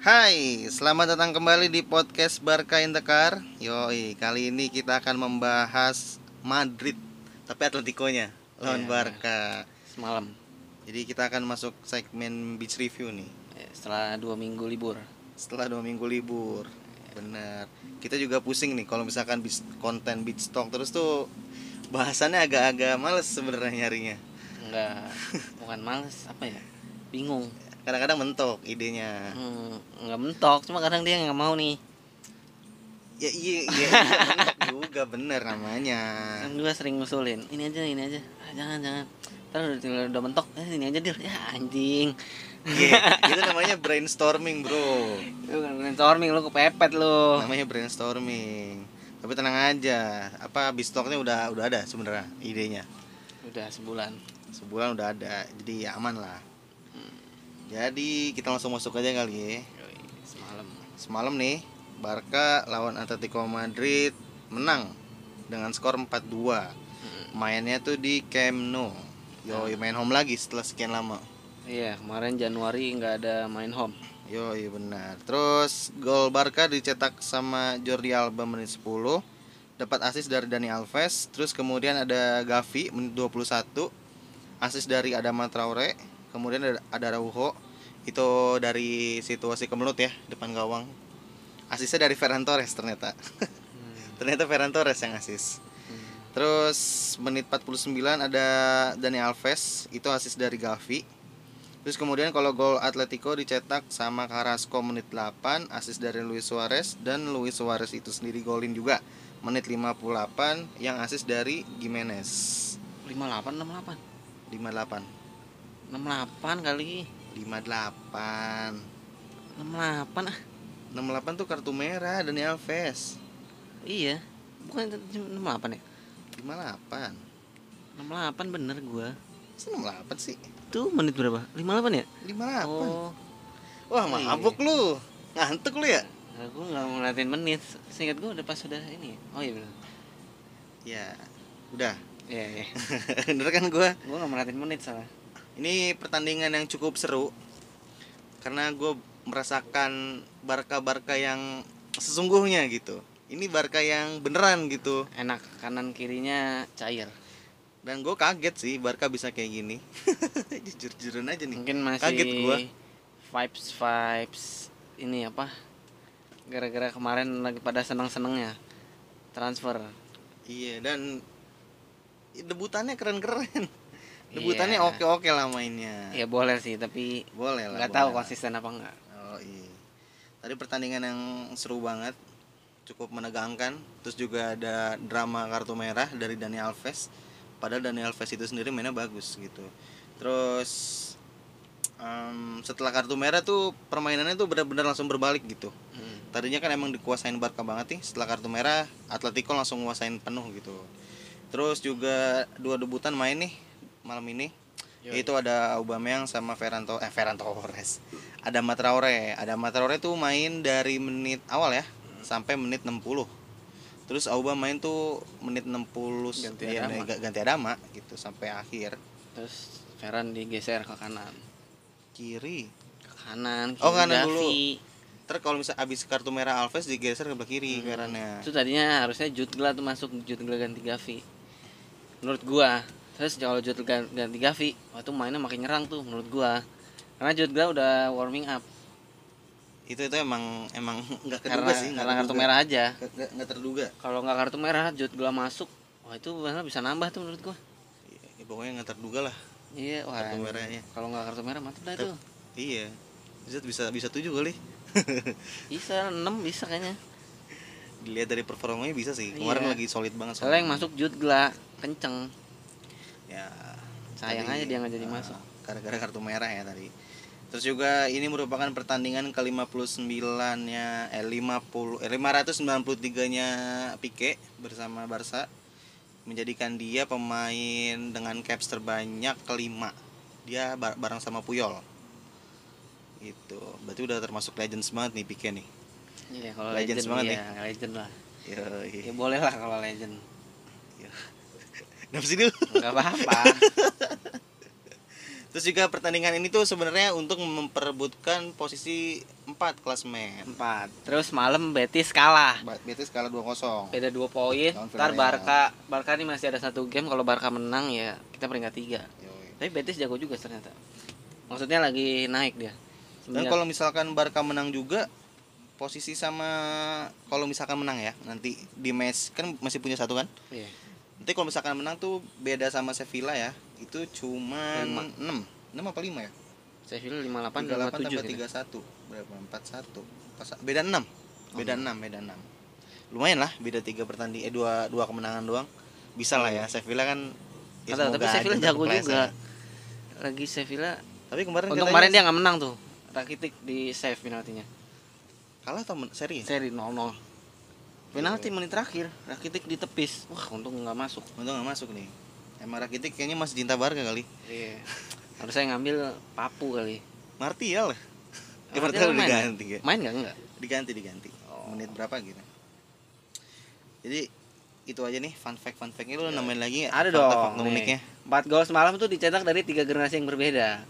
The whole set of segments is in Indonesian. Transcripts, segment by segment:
Hai, selamat datang kembali di podcast Barca in the Car. Yoi, kali ini kita akan membahas Madrid, tapi Atletico-nya lawan Iya. Barca. semalam Jadi kita akan masuk segmen beach review nih. eh, setelah dua minggu libur Setelah dua minggu libur. Bener. Kita juga pusing nih kalau misalkan beach, konten beach talk terus tuh bahasannya agak-agak males sebenarnya nyarinya. enggak bukan males apa ya bingung Kadang-kadang mentok idenya. hmm, enggak mentok cuma kadang dia nggak mau nih. Ya iya, iya, mentok juga bener namanya. kan juga sering ngusulin ini aja ini aja. Ah, jangan jangan. Terus udah, udah mentok eh ini aja dir. Ya anjing. Iya, itu namanya brainstorming, Bro. lu kan brainstorming lu kepepet lu. Namanya brainstorming. Tapi tenang aja apa bistoknya udah udah ada sebenarnya idenya? Udah sebulan. Sebulan udah ada jadi ya aman lah jadi kita langsung masuk aja kali ya. Semalam. Semalam nih Barca lawan Atletico Madrid menang dengan skor 4-2 Hmm. mainnya tuh di Camp Nou. Yoi main home lagi setelah sekian lama. Iya kemarin Januari nggak ada main home. Yoi benar. Terus gol Barca dicetak sama Jordi Alba menit 10 Dapat asis dari Dani Alves. Terus kemudian ada Gavi menit 21 Asis dari Adama Traore. Kemudian ada, ada Araujo Itu dari situasi kemelut ya Depan gawang. Asisnya dari Ferran Torres ternyata. Hmm. Ternyata Ferran Torres yang asis. Hmm. Terus menit 49 ada Dani Alves Itu asis dari Gavi. Terus kemudian kalau gol Atletico dicetak sama Carrasco menit 8 Asis dari Luis Suarez Dan Luis Suarez itu sendiri golin juga. Menit 58 yang asis dari Gimenez. 58 68 58 68 kali 58 68 ah 68 tuh kartu merah Dani Alves Iya, bukan itu 68 ya? 58 68 bener gua. Masa 68 sih? Tuh menit berapa? 58 ya? 58 Oh, Wah iya. mabuk lu Ngantuk lu ya? aku nggak ngeliatin menit. Seingat gua udah pas sudah ini. Oh iya bener. Ya Udah Iya, iya. Bener kan gua gua nggak merhatiin menit salah. Ini pertandingan yang cukup seru karena gue merasakan Barca-Barca yang sesungguhnya gitu. Ini Barca yang beneran gitu. Enak kanan kirinya cair. Dan gue kaget sih Barca bisa kayak gini. Jujur-jujuran aja nih. Mungkin masih Kaget gua. vibes vibes ini apa? Gara-gara kemarin lagi pada senang-senangnya transfer. Iya dan debutannya keren-keren. Debutannya Iya. oke-oke lah mainnya. Ya boleh sih, tapi Boleh lah. nggak tahu konsisten apa enggak. Oh iya. Tadi pertandingan yang seru banget, cukup menegangkan. Terus juga ada drama kartu merah dari Dani Alves. Padahal Dani Alves itu sendiri mainnya bagus gitu. Terus em, setelah kartu merah tuh permainannya tuh benar-benar langsung berbalik gitu. Hmm. Tadinya kan emang dikuasain Barca banget nih. Setelah kartu merah, Atletico langsung nguasain penuh gitu. Terus juga dua debutan main nih malam ini Yoi. itu ada Aubameyang sama Ferran eh Ferran Torres ada Matraore ada Matraore tuh main dari menit awal ya sampai menit 60 terus Aubameyang main tuh menit 60 Ganti iya, Adama. ga- ganti Adama gitu sampai akhir Terus Ferran digeser ke kanan. kiri Ke kanan, kiri Oh, kanan dulu. Gavi. terus kalau misal abis kartu merah Alves digeser ke kiri Hmm. Ferrannya Itu tadinya harusnya Jude Gla tuh masuk Jude Gla ganti Gavi. Menurut gua. Terus kalau Jude ganti Gavi, wah itu mainnya makin nyerang tuh menurut gua. Karena Jude Gla udah warming up. itu itu emang emang nggak Karena, sih nggak karena kartu merah aja. Nggak- nggak nggak terduga Kalau nggak kartu merah, Jude Gla masuk, wah itu malah bisa nambah tuh menurut gua. Ya, pokoknya nggak terduga lah Iya, wah. Kartu merahnya. Kalau nggak kartu merah mantap dah itu. iya bisa bisa bisa tujuh kali Bisa 6 bisa kayaknya. dilihat dari performanya bisa sih Iya. kemarin lagi solid banget Soalnya yang masuk Jude Gla kenceng. Ya Sayang tadi, aja dia nggak jadi ah, masuk. gara-gara kartu merah ya tadi. Terus juga ini merupakan pertandingan ke 59 nya eh 50 eh 593 nya Pique bersama Barca. Menjadikan dia pemain dengan caps terbanyak kelima. Dia bar- bareng sama Puyol. Itu berarti udah termasuk legends banget nih Pique nih. Iya, kalau Legends legend banget ya, legend lah. Yoi. Ya boleh lah kalau legend. Kenapa sih lu? Enggak apa-apa. Terus juga pertandingan ini tuh sebenarnya untuk memperebutkan posisi 4 klasemen. Empat. Terus malam Betis kalah. Betis kalah 2-0. Beda dua poin. Lawan Ntar. Barca, Barca ini masih ada satu game. Kalau Barca menang ya kita peringkat tiga. Yoi. Tapi Betis jago juga ternyata. Maksudnya lagi naik dia. Dan kalau misalkan Barca menang juga posisi sama kalau misalkan menang ya nanti di match kan masih punya satu kan Iya. Nanti kalau misalkan menang tuh beda sama Sevilla ya itu cuma Lima. 6 6 apa 5 ya Sevilla 58 38 57 tambah gitu. 31 berapa 41 Pas- beda 6 beda 6 beda 6 lumayan lah beda tiga pertanding eh dua dua kemenangan doang bisa lah ya Sevilla kan ya Atau, tapi Sevilla jago juga. Lagi Sevilla. tapi kemarin Untuk kemarin dia nggak menang tuh. Rakitic di save penaltinya. kalah atau seri Seri 0-0. Penalti menit terakhir, Rakitic ditepis. Wah, untung nggak masuk. untung nggak masuk nih emang Rakitic kayaknya masih cinta Barca kali Iya. Harus saya ngambil Papu kali. Martial Eh, Martial Martial udah ya? diganti ya? Main nggak enggak? Diganti diganti. Oh. Menit berapa gitu. Jadi itu aja nih fun fact fun factnya lu Ya. nambahin lagi nggak? Ada dong. uniknya. Empat gol semalam tuh dicetak dari tiga generasi yang berbeda.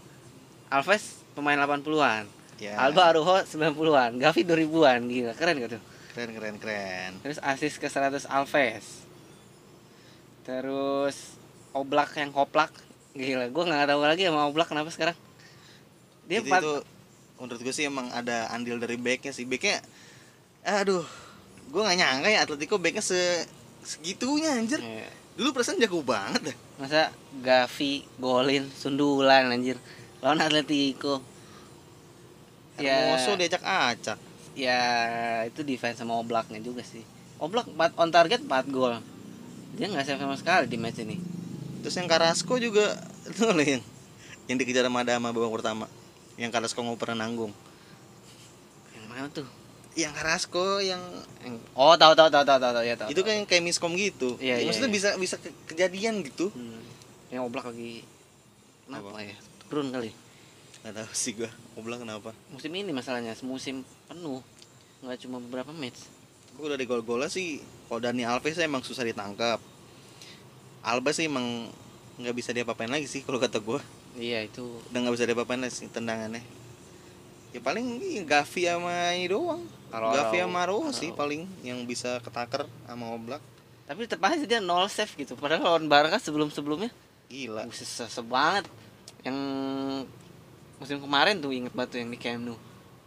Alves pemain 80-an. Ya. Alba Arujo 90-an, Gavi 2000-an, gila keren gak tuh? Keren keren keren. Terus asis ke 100 Alves. Terus Oblak yang koplak. Gila, gua nggak tahu lagi sama Oblak kenapa sekarang. Dia Jadi empat itu menurut gue sih emang ada andil dari backnya sih. Backnya aduh gue nggak nyangka ya Atletico backnya se segitunya anjir Iya. dulu perasaan jago banget dah Masa Gavi golin sundulan anjir. Lawan Atletico. Ya, Hermoso diajak acak ya itu defense sama Oblaknya juga sih. Oblak 4 on target 4 gol. Dia nggak save sama sekali di match ini. terus yang Carrasco juga itu loh yang yang dikejar sama Adama babak pertama yang Carrasco nggak pernah nanggung Yang mana tuh? yang Carrasco yang Oh, tahu tahu tahu tahu tahu ya tahu. itu kan yang kayak miskom gitu Iya, Ya, maksudnya iya. bisa bisa ke- kejadian gitu Hmm. Yang Oblak lagi kenapa Apa? ya? Turun kali. nggak tahu sih gua Oblak kenapa Musim ini masalahnya semusim penuh. Nggak cuma beberapa match. gua udah di gol-golnya sih kalau Dani Alves emang susah ditangkap Alba sih emang nggak bisa diapa-apain lagi sih kalau kata gua Iya, itu udah nggak bisa diapa-apain lagi sih tendangannya ya paling ini Gavi sama ini doang Aro- Gavi Aro- sama Rojo sih paling yang bisa ketaker sama Oblak tapi tetap aja dia nol save gitu. Padahal lawan Barca sebelum-sebelumnya gila buset banget. Yang musim kemarin tuh inget banget tuh yang di Camp Nou.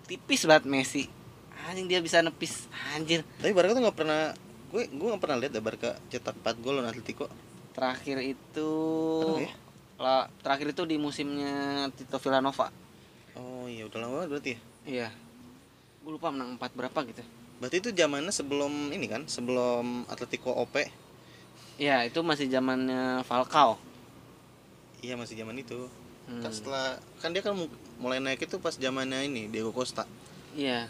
Tipis banget Messi. Anjing dia bisa nepis anjir. tapi Barca tuh nggak pernah gue gue nggak pernah lihat ya Barca cetak 4 gol lawan Atletico Terakhir itu ya? lah, terakhir itu di musimnya Tito Villanova. oh iya udah lama banget berarti ya Iya. Gue lupa menang 4 berapa gitu. berarti itu zamannya sebelum ini kan sebelum Atletico OP Iya, itu masih zamannya Falcao. iya masih zaman itu Hmm. kan setelah kan dia kan mu- mulai naik itu pas zamannya ini Diego Costa Iya.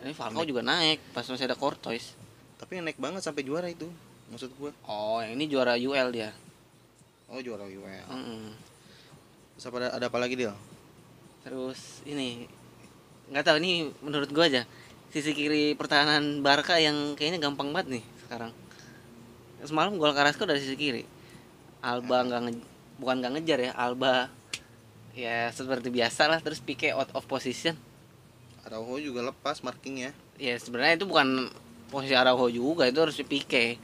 Ini Falcao juga naik pas masih ada Courtois. tapi yang naik banget sampai juara itu maksud gua Oh, yang ini juara UL dia. oh juara UEL Mm-mm. terus apa ada, ada apa lagi dia Terus ini nggak tahu ini menurut gua aja sisi kiri pertahanan Barca yang kayaknya gampang banget nih sekarang. Semalam gol Carrasco dari sisi kiri. Alba nggak nge- bukan nggak ngejar ya, Alba ya seperti biasa lah terus Pique out of position. Araujo juga lepas markingnya. Ya sebenarnya itu bukan posisi Araujo juga, itu harus Pique.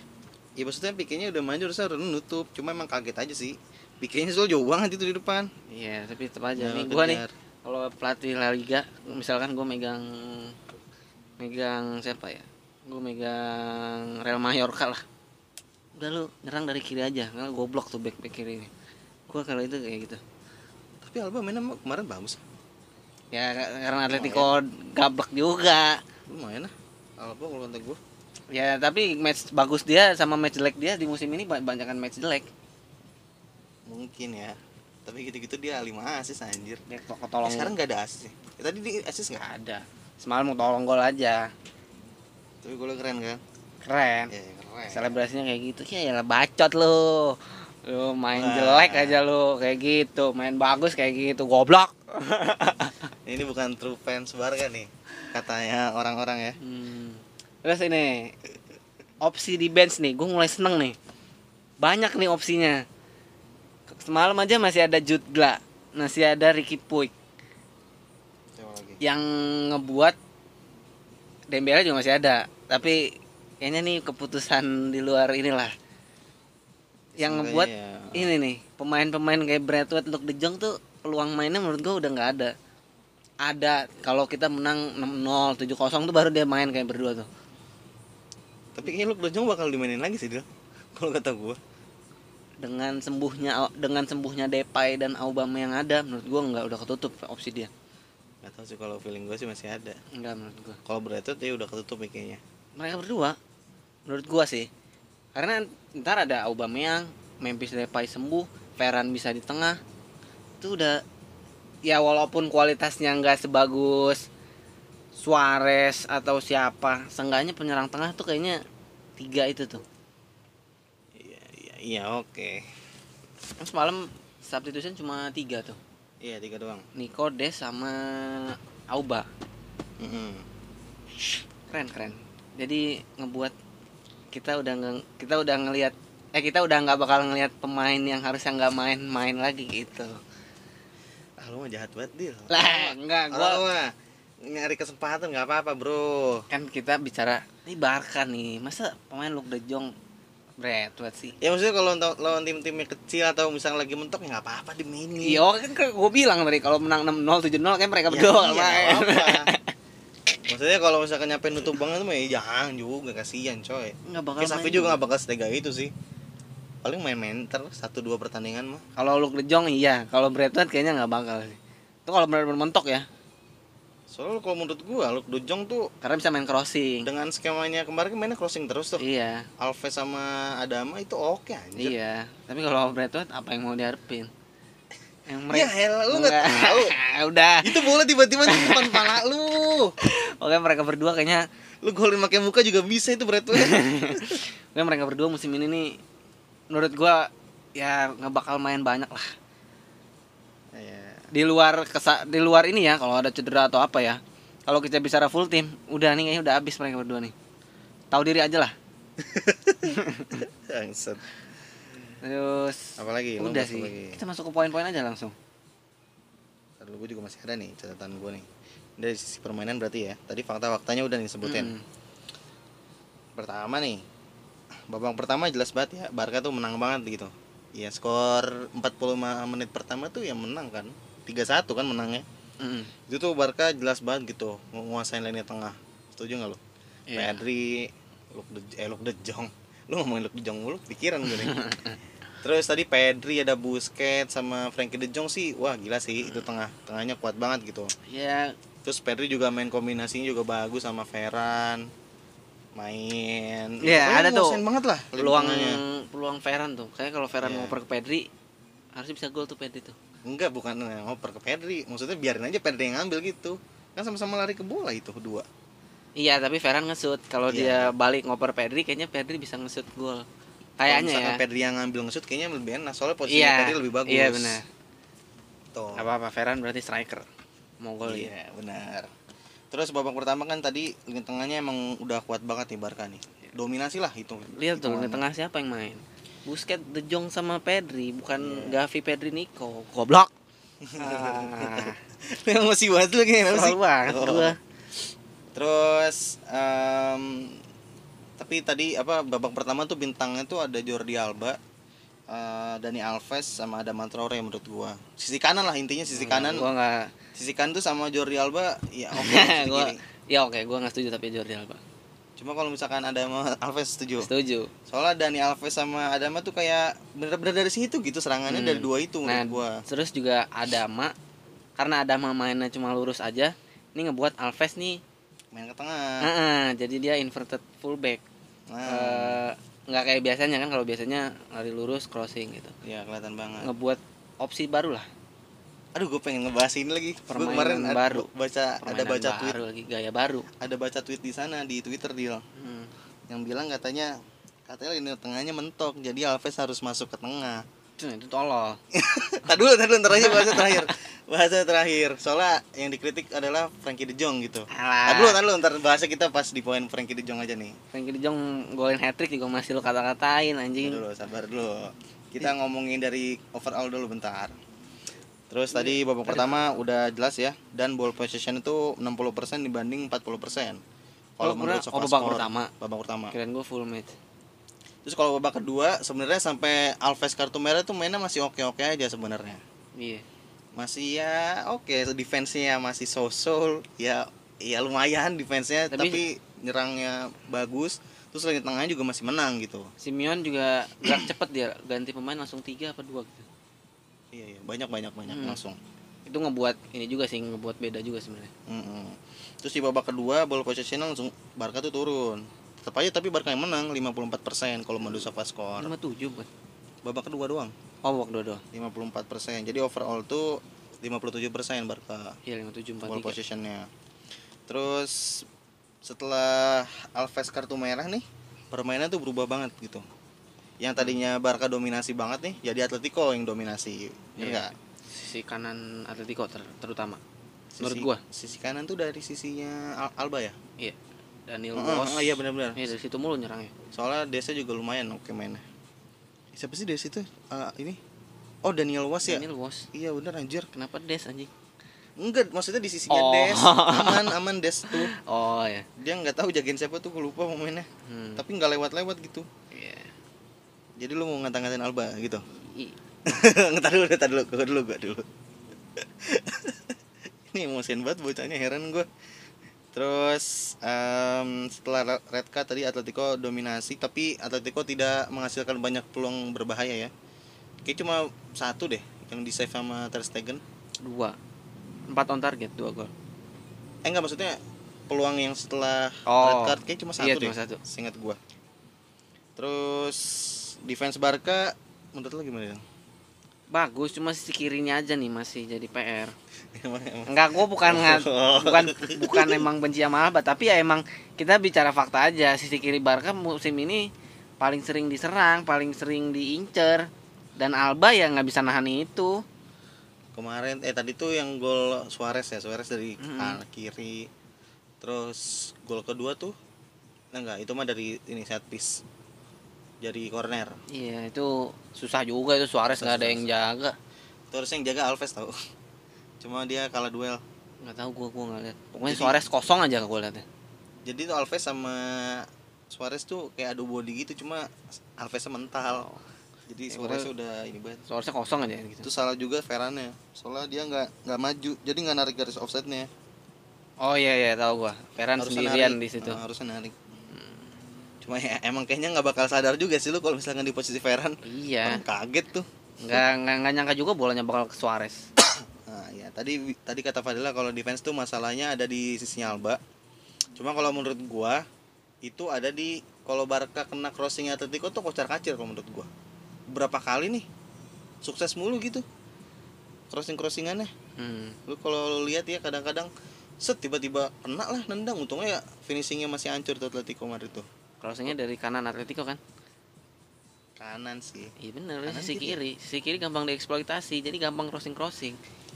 ya maksudnya pikirnya udah maju harusnya udah nutup. Cuma emang kaget aja sih. Pikirnya soal jauh banget itu di depan. Iya, tapi tetap aja. Nggak nih gua nih kalau pelatih La Liga misalkan gue megang megang siapa ya? Gue megang Real Mallorca lah. Udah lu nyerang dari kiri aja. Karena goblok tuh back back kiri ini. Gue kalau itu kayak gitu tapi Alba mainnya kemarin bagus. Ya karena Atletico gablek juga. Lumayan lah Alba kalau kata gue ya tapi match bagus dia sama match jelek dia di musim ini ba- banyakan match jelek. Mungkin ya. Tapi gitu-gitu dia 5 asis anjir. Dia to- ketolong. Sekarang nggak ada asis ya? Ya, tadi di asis nggak ada. Semalam mau tolong gol aja. Tapi golnya keren kan? Keren. Ya keren. Selebrasinya kayak gitu. Ya ya bacot lu lu main Wah. jelek aja lu kayak gitu. Main bagus kayak gitu goblok. Ini bukan true fans Barca nih katanya orang-orang ya. Hmm. terus ini opsi di bench nih gue mulai seneng nih. Banyak nih opsinya. Semalam aja masih ada Jutgla masih ada Ricky Puig. Yang ngebuat Dembele juga masih ada. Tapi kayaknya nih keputusan di luar inilah yang ngebuat ya. ini nih pemain-pemain kayak Bradwood untuk De Jong tuh peluang mainnya menurut gua udah nggak ada ada kalau kita menang 6-0 7-0 tuh baru dia main kayak berdua tuh Tapi kayaknya Luke De Jong bakal dimainin lagi sih, Dil. Kalau kata gua. dengan sembuhnya dengan sembuhnya Depay dan Aubameyang yang ada menurut gua nggak udah ketutup opsi dia Gak tau sih kalau feeling gua sih masih ada. enggak menurut gua Kalau Bradford ya udah ketutup ya kayaknya. mereka berdua menurut gua sih karena ntar ada Aubameyang Memphis Depay sembuh Ferran bisa di tengah itu udah ya walaupun kualitasnya nggak sebagus Suarez atau siapa seenggaknya penyerang tengah tuh kayaknya tiga itu tuh Iya, iya, iya, oke. terus malam substitution cuma tiga tuh Iya, tiga doang. Nico Des sama Auba Mm-mm. keren keren jadi ngebuat kita udah nge, kita udah ngelihat eh kita udah nggak bakal ngelihat pemain yang harusnya nggak main-main lagi gitu Ah, lu mah jahat banget, Dil. lah enggak Gua gua mah nyari kesempatan nggak apa-apa, Bro. kan kita bicara ini Barca nih masa pemain Luke De Jong Bradford sih Ya maksudnya kalau untuk lawan tim-tim yang kecil atau misalnya lagi mentok ya nggak apa-apa dimainin. iya kan gue bilang tadi kalau menang 6-0 7-0 kan mereka Ya, berdua iya, main. Maksudnya kalau misalkan nyampe nutup banget mah ya jangan juga kasihan coy. nggak bakal Kayak Safi juga nggak bakal setega itu sih. Paling main-main ntar satu dua pertandingan mah. kalau Luke De Jong iya kalau Bradford kayaknya nggak bakal sih itu kalau benar-benar mentok ya Soalnya kalau menurut gua Luke De Jong tuh karena bisa main crossing dengan skemanya kemarin kan mainnya crossing terus tuh. iya Alves sama Adama itu oke anjir. Iya, tapi kalau Bradford apa yang mau diharapin? Yang Ya hell, lu nggak tahu. Udah. Itu bola tiba-tiba di depan pala lu. Oke, mereka berdua kayaknya Lu golin pakai muka juga bisa itu berat tuh. Oke, mereka berdua musim ini nih menurut gua ya nggak bakal main banyak lah. ya. Di luar kesa di luar ini ya kalau ada cedera atau apa ya. Kalau kita bicara full tim, udah nih kayaknya udah habis mereka berdua nih. Tahu diri aja lah. Terus Apalagi? Udah sih. lagi. Kita masuk ke poin-poin aja langsung. Lalu gue juga masih ada nih catatan gue nih. Dari sisi permainan berarti ya. Tadi fakta-faktanya udah nih sebutin. Mm. Pertama nih. Babak pertama jelas banget ya. Barca tuh menang banget gitu. Ya skor 45 menit pertama tuh ya menang kan. 3-1 kan menangnya. Mm. Itu tuh Barca jelas banget gitu nguasain lini tengah. Setuju nggak lo? Iya. Pedri, Luke de, eh Luke de Jong. Lu ngomongin Luke de Jong mulu, pikiran gue nih. Terus tadi Pedri ada Busquets sama Frankie de Jong sih, wah gila sih itu tengah tengahnya kuat banget gitu. Ya Terus Pedri juga main kombinasinya juga bagus sama Ferran. Main. Iya, Pokoknya ada tuh banget lah peluang peluang Ferran tuh. Kayak kalau Ferran Iya. ngoper ke Pedri harusnya bisa gol tuh Pedri tuh. Enggak, bukan ngoper ke Pedri. Maksudnya biarin aja Pedri yang ngambil gitu. Kan sama-sama lari ke bola itu dua. Iya, tapi Ferran nge-shoot. Kalau Iya. dia balik ngoper Pedri kayaknya Pedri bisa nge-shoot gol. Kayaknya ya. Pedri yang ngambil nge-shoot kayaknya lebih enak soalnya posisinya Iya. Pedri lebih bagus. Iya benar. Tuh. Gak apa-apa, Ferran berarti striker. Mau gol ya. Iya, benar. Terus babak pertama kan tadi lini tengahnya emang udah kuat banget nih Barca nih. Dominasi lah itu. Lihat tuh di tengah siapa yang main? Busquets, De Jong sama Pedri, bukan Iya. Gavi, Pedri, Nico. Goblok. ah, Emosi banget lu kayak emosi. terlalu banget Oh. gua. Terus em, tapi tadi apa babak pertama tuh bintangnya tuh ada Jordi Alba, eh, Dani Alves sama ada Traore menurut gua. Sisi kanan lah intinya sisi kanan. Gua enggak Sisi kanan tuh sama Jordi Alba ya oke sisi gua kiri. ya oke, gua nggak setuju tapi Jordi Alba. Cuma kalau misalkan ada sama Alves setuju. Setuju. Soalnya Dani Alves sama Adama tuh kayak bener-bener dari situ gitu serangannya Hmm. dari dua itu menurut Nah, gua. terus juga Adama karena Adama mainnya cuma lurus aja, ini ngebuat Alves nih Main ke tengah. Heeh, jadi dia inverted fullback. Nah, Eh, nggak kayak biasanya kan kalau biasanya lari lurus crossing gitu. ya kelihatan banget. Ngebuat opsi baru lah. Aduh, gue pengen ngebahas ini lagi. Permainan kemarin ada baru. baca ada Permainan baca baru tweet, lagi gaya baru. ada baca tweet di sana di Twitter deal Hmm. yang bilang katanya katanya ini tengahnya mentok, jadi Alves harus masuk ke tengah. Itu, itu tolol. Tadi dulu, tadi dulu, ntar aja bahasa terakhir. Bahasa terakhir. Soalnya yang dikritik adalah Frankie De Jong gitu. Alah. Tadi dulu, tadi dulu, ntar bahasa kita pas di poin Frankie De Jong aja nih. Frankie De Jong golin hat trick juga masih lu kata-katain anjing. dulu, sabar dulu. Kita ngomongin dari overall dulu bentar. Terus tadi babak pertama udah jelas ya dan ball possession itu 60% dibanding 40%. Kalau menurut oh, babak pertama. babak pertama. Kirain gue full match. Terus kalau babak kedua sebenarnya sampai Alves kartu merah tuh mainnya masih oke-oke aja sebenarnya. Iya. Masih ya oke defense-nya masih so-so ya ya lumayan defense-nya Tapi- tapi, nyerangnya bagus. Terus lini tengahnya juga masih menang gitu. Simeon juga gerak cepet dia ganti pemain langsung tiga apa dua gitu. Iya, iya banyak banyak banyak Hmm. langsung. Itu ngebuat ini juga sih ngebuat beda juga sebenarnya. Mm-mm. Terus di babak kedua ball possession langsung Barca tuh turun. Tetap aja tapi Barca yang menang 54% kalau menurut SofaScore. Lima tujuh buat. Babak kedua doang Oh babak dua doang. 54%. Jadi overall tuh 57% Barca Iya lima tujuh empat ball tiga. possessionnya. Terus setelah Alves kartu merah nih permainan tuh berubah banget gitu. Yang tadinya Barca dominasi banget nih jadi Atletico yang dominasi. Iya. nggak? Sisi kanan Atletico ter- terutama. Menurut Sisi- gua. Sisi kanan tuh dari sisinya Al- Alba ya? Iya. Daniel Oh, Bos. oh, iya benar-benar. Iya dari situ mulu nyerangnya. Soalnya Desa juga lumayan oke mainnya. Siapa sih Desa itu? Ah, ini. Oh, Daniel Was ya? Daniel Bos. Iya bener anjir. Kenapa Des anjing? Enggak, maksudnya di sisinya Oh. Des. Aman, aman Des tuh. Oh ya. Dia nggak tahu jagain siapa tuh, gue lupa momennya. Hmm. Tapi nggak lewat-lewat gitu. Iya. Jadi lu mau ngata-ngatain Alba gitu. I- Ntar dulu, ntar dulu, gue dulu, gue dulu. Ini emosian banget bocahnya, heran gue. Terus em, setelah red card tadi Atletico dominasi, tapi Atletico tidak menghasilkan banyak peluang berbahaya ya. Kayak cuma satu deh yang di save sama Ter Stegen. dua. Empat on target dua gol. Eh enggak maksudnya peluang yang setelah Oh, red card kayak cuma satu iya, deh. cuma satu. Seingat gua. Terus defense Barca menurut lo gimana? Yang? Bagus, cuma sisi kirinya aja nih masih jadi PR. Emang, emang. Enggak, gua bukan ngat, Oh. bukan bukan emang benci sama Alba, tapi ya emang kita bicara fakta aja. Sisi kiri Barca musim ini paling sering diserang, paling sering diincer dan Alba ya nggak bisa nahan itu. Kemarin eh tadi tuh yang gol Suarez ya, Suarez dari Mm-mm. kanan kiri. Terus gol kedua tuh nah enggak, itu mah dari ini set piece. Jadi corner. Iya, itu susah juga itu Suarez nggak ada susah, yang jaga. Itu harusnya yang jaga Alves tau. Cuma dia kalah duel. Nggak tahu gua gua nggak lihat. Pokoknya Jadi- Suarez kosong aja gua lihatnya. Jadi tuh Alves sama Suarez tuh kayak adu body gitu cuma Alvesnya mental. Jadi Ya, Suarez udah ini banget. Suareznya kosong aja gitu. Itu salah juga Ferrannya. Soalnya dia nggak nggak maju, jadi nggak narik garis offsetnya. Oh iya iya tahu gua. Ferran Harusnya sendirian narik. di situ. Ah, harusnya narik. Cuma ya, emang kayaknya nggak bakal sadar juga sih lu kalau misalkan di posisi Ferran. Iya. Kaget tuh. Nggak nggak nyangka juga bolanya bakal ke Suarez. Nah, ya tadi tadi kata Fadila kalau defense tuh masalahnya ada di sisinya Alba. Cuma kalau menurut gua itu ada di kalau Barca kena crossing Atletico tuh kocar kacir kalau menurut gua. Berapa kali nih sukses mulu gitu crossing crossingannya. Hmm. Lu kalau lu lihat ya kadang-kadang set tiba-tiba kena lah nendang untungnya ya finishingnya masih hancur tuh Atletico Madrid tuh Crossingnya dari kanan Atletico kan? kanan sih Iya bener, Kanan sisi kiri. kiri. Sisi kiri gampang dieksploitasi, jadi gampang crossing crossing.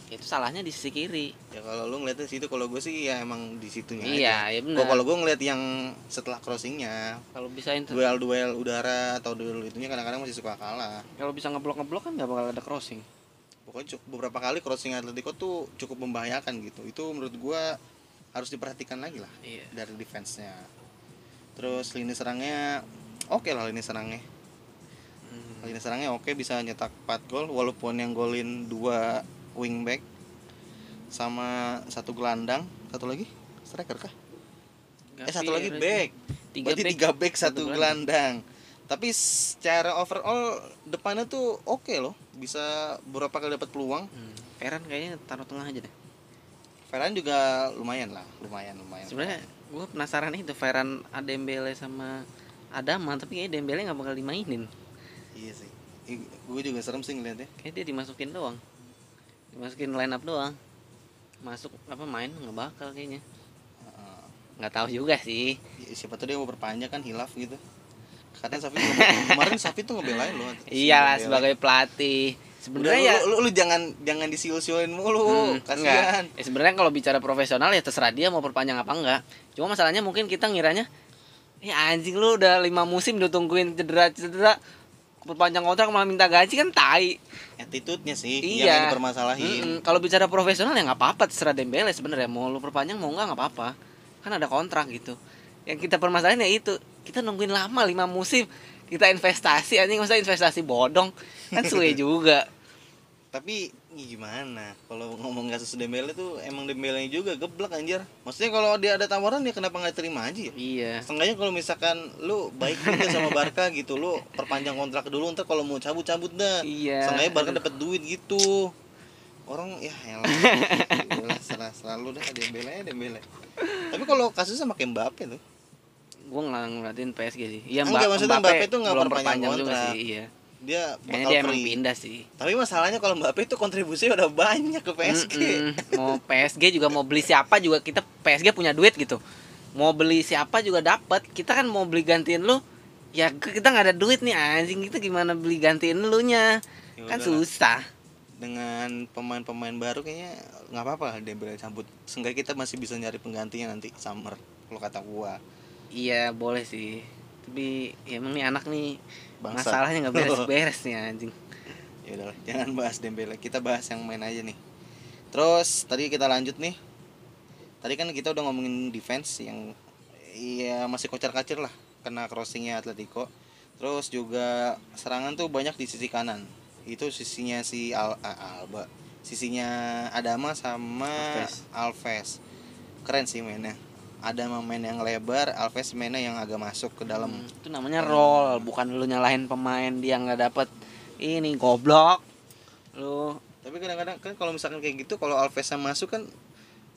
Itu salahnya di sisi kiri. ya kalau lu ngeliatnya situ kalau gue sih ya emang di situnya aja. Iya, iya Gua benar. kalau gue ngeliat yang setelah crossingnya Kalau bisa inter- duel-duel udara atau duel itunya kadang-kadang masih suka kalah kalau bisa ngeblok ngeblok kan nggak bakal ada crossing. pokoknya beberapa kali crossing Atletico tuh cukup membahayakan gitu itu menurut gua harus diperhatikan lagi lah Iya. dari defense-nya terus lini serangnya oke lah lini serangnya Hmm. lini serangnya oke bisa nyetak 4 gol walaupun yang golin dua wingback sama satu gelandang satu lagi striker kah eh satu lagi back Tiga Berarti back, tiga back satu satu gelandang. Tapi secara overall depannya tuh oke loh, bisa beberapa kali dapat peluang. Hmm. Ferran kayaknya taruh tengah aja deh. Ferran juga lumayan lah, lumayan lumayan. Sebenarnya gue penasaran itu Ferran Adembele sama Adama, tapi kayaknya Dembele nggak bakal dimainin. iya sih. Gue juga serem sih ngeliatnya. Kayak dia dimasukin doang. Dimasukin line up doang. Masuk apa main nggak bakal kayaknya. Nggak tahu juga sih. Ya, siapa tuh dia mau berpanjang kan hilaf gitu. Katanya Safi kemarin Safi tuh ngebelain loh. Iyalah sebagai pelatih. Sebenarnya lu, ya lu, lu jangan jangan disiul-siulin mulu, Hmm, kasihan. enggak. Ya, sebenarnya kalau bicara profesional ya terserah dia mau perpanjang apa enggak. Cuma masalahnya mungkin kita ngiranya ya anjing lu udah lima musim udah tungguin cedera cedera perpanjang kontrak malah minta gaji kan tai attitude-nya sih Iya. yang dipermasalahin Mm-mm. kalau bicara profesional ya nggak apa-apa terserah Dembele sebenarnya mau lu perpanjang mau nggak nggak apa-apa kan ada kontrak gitu yang kita permasalahin ya itu kita nungguin lama lima musim kita investasi anjing masa investasi bodong. Kan suwe juga. Tapi gimana? Kalau ngomong kasus Dembele tuh emang Dembele juga geblek anjir. Maksudnya kalau dia ada tawaran ya kenapa nggak terima aja? Ya iya. Setengahnya kalau misalkan lu baik juga sama Barca gitu lu perpanjang kontrak dulu ntar kalau mau cabut cabut dah. Iya. Setengahnya Barca dapat duit gitu. Orang ya elah selalu dah Dembele Dembele. Tapi kalau kasusnya sama kayak Mbappe tuh gue nggak ngeliatin PSG sih. Iya Enggak, Mba- maksudnya Mbappe tuh nggak perpanjang juga sih iya. Dia kayaknya bakal dia emang free. pindah sih. Tapi masalahnya kalau Mbappe itu kontribusinya udah banyak ke PSG mau PSG juga mau beli siapa juga kita PSG punya duit gitu. Mau beli siapa juga dapat kita kan mau beli gantiin lu ya kita nggak ada duit nih anjing. Kita gimana beli gantiin lu nya Ya kan susah. Dengan pemain-pemain baru kayaknya nggak apa-apa lah Dembele cabut. Seenggaknya kita masih bisa nyari penggantinya nanti summer kalau kata gua iya boleh sih. Tapi ya emang nih anak nih Bangsa. masalahnya nggak beres-beres nih anjing. Ya udahlah jangan bahas Dembele. Kita bahas yang main aja nih. Terus tadi kita lanjut nih. Tadi kan kita udah ngomongin defense yang ya masih kocar-kacir lah. Kena crossingnya Atletico. Terus juga serangan tuh banyak di sisi kanan. Itu sisinya si Al Alba. Sisinya Adama sama Alves. Alves. Keren sih mainnya Adama main yang lebar Alves mainnya yang agak masuk ke dalam Hmm, itu namanya roll bukan lu nyalahin pemain dia nggak dapet ini goblok lu tapi kadang-kadang kan kalau misalkan kayak gitu kalau Alvesnya masuk kan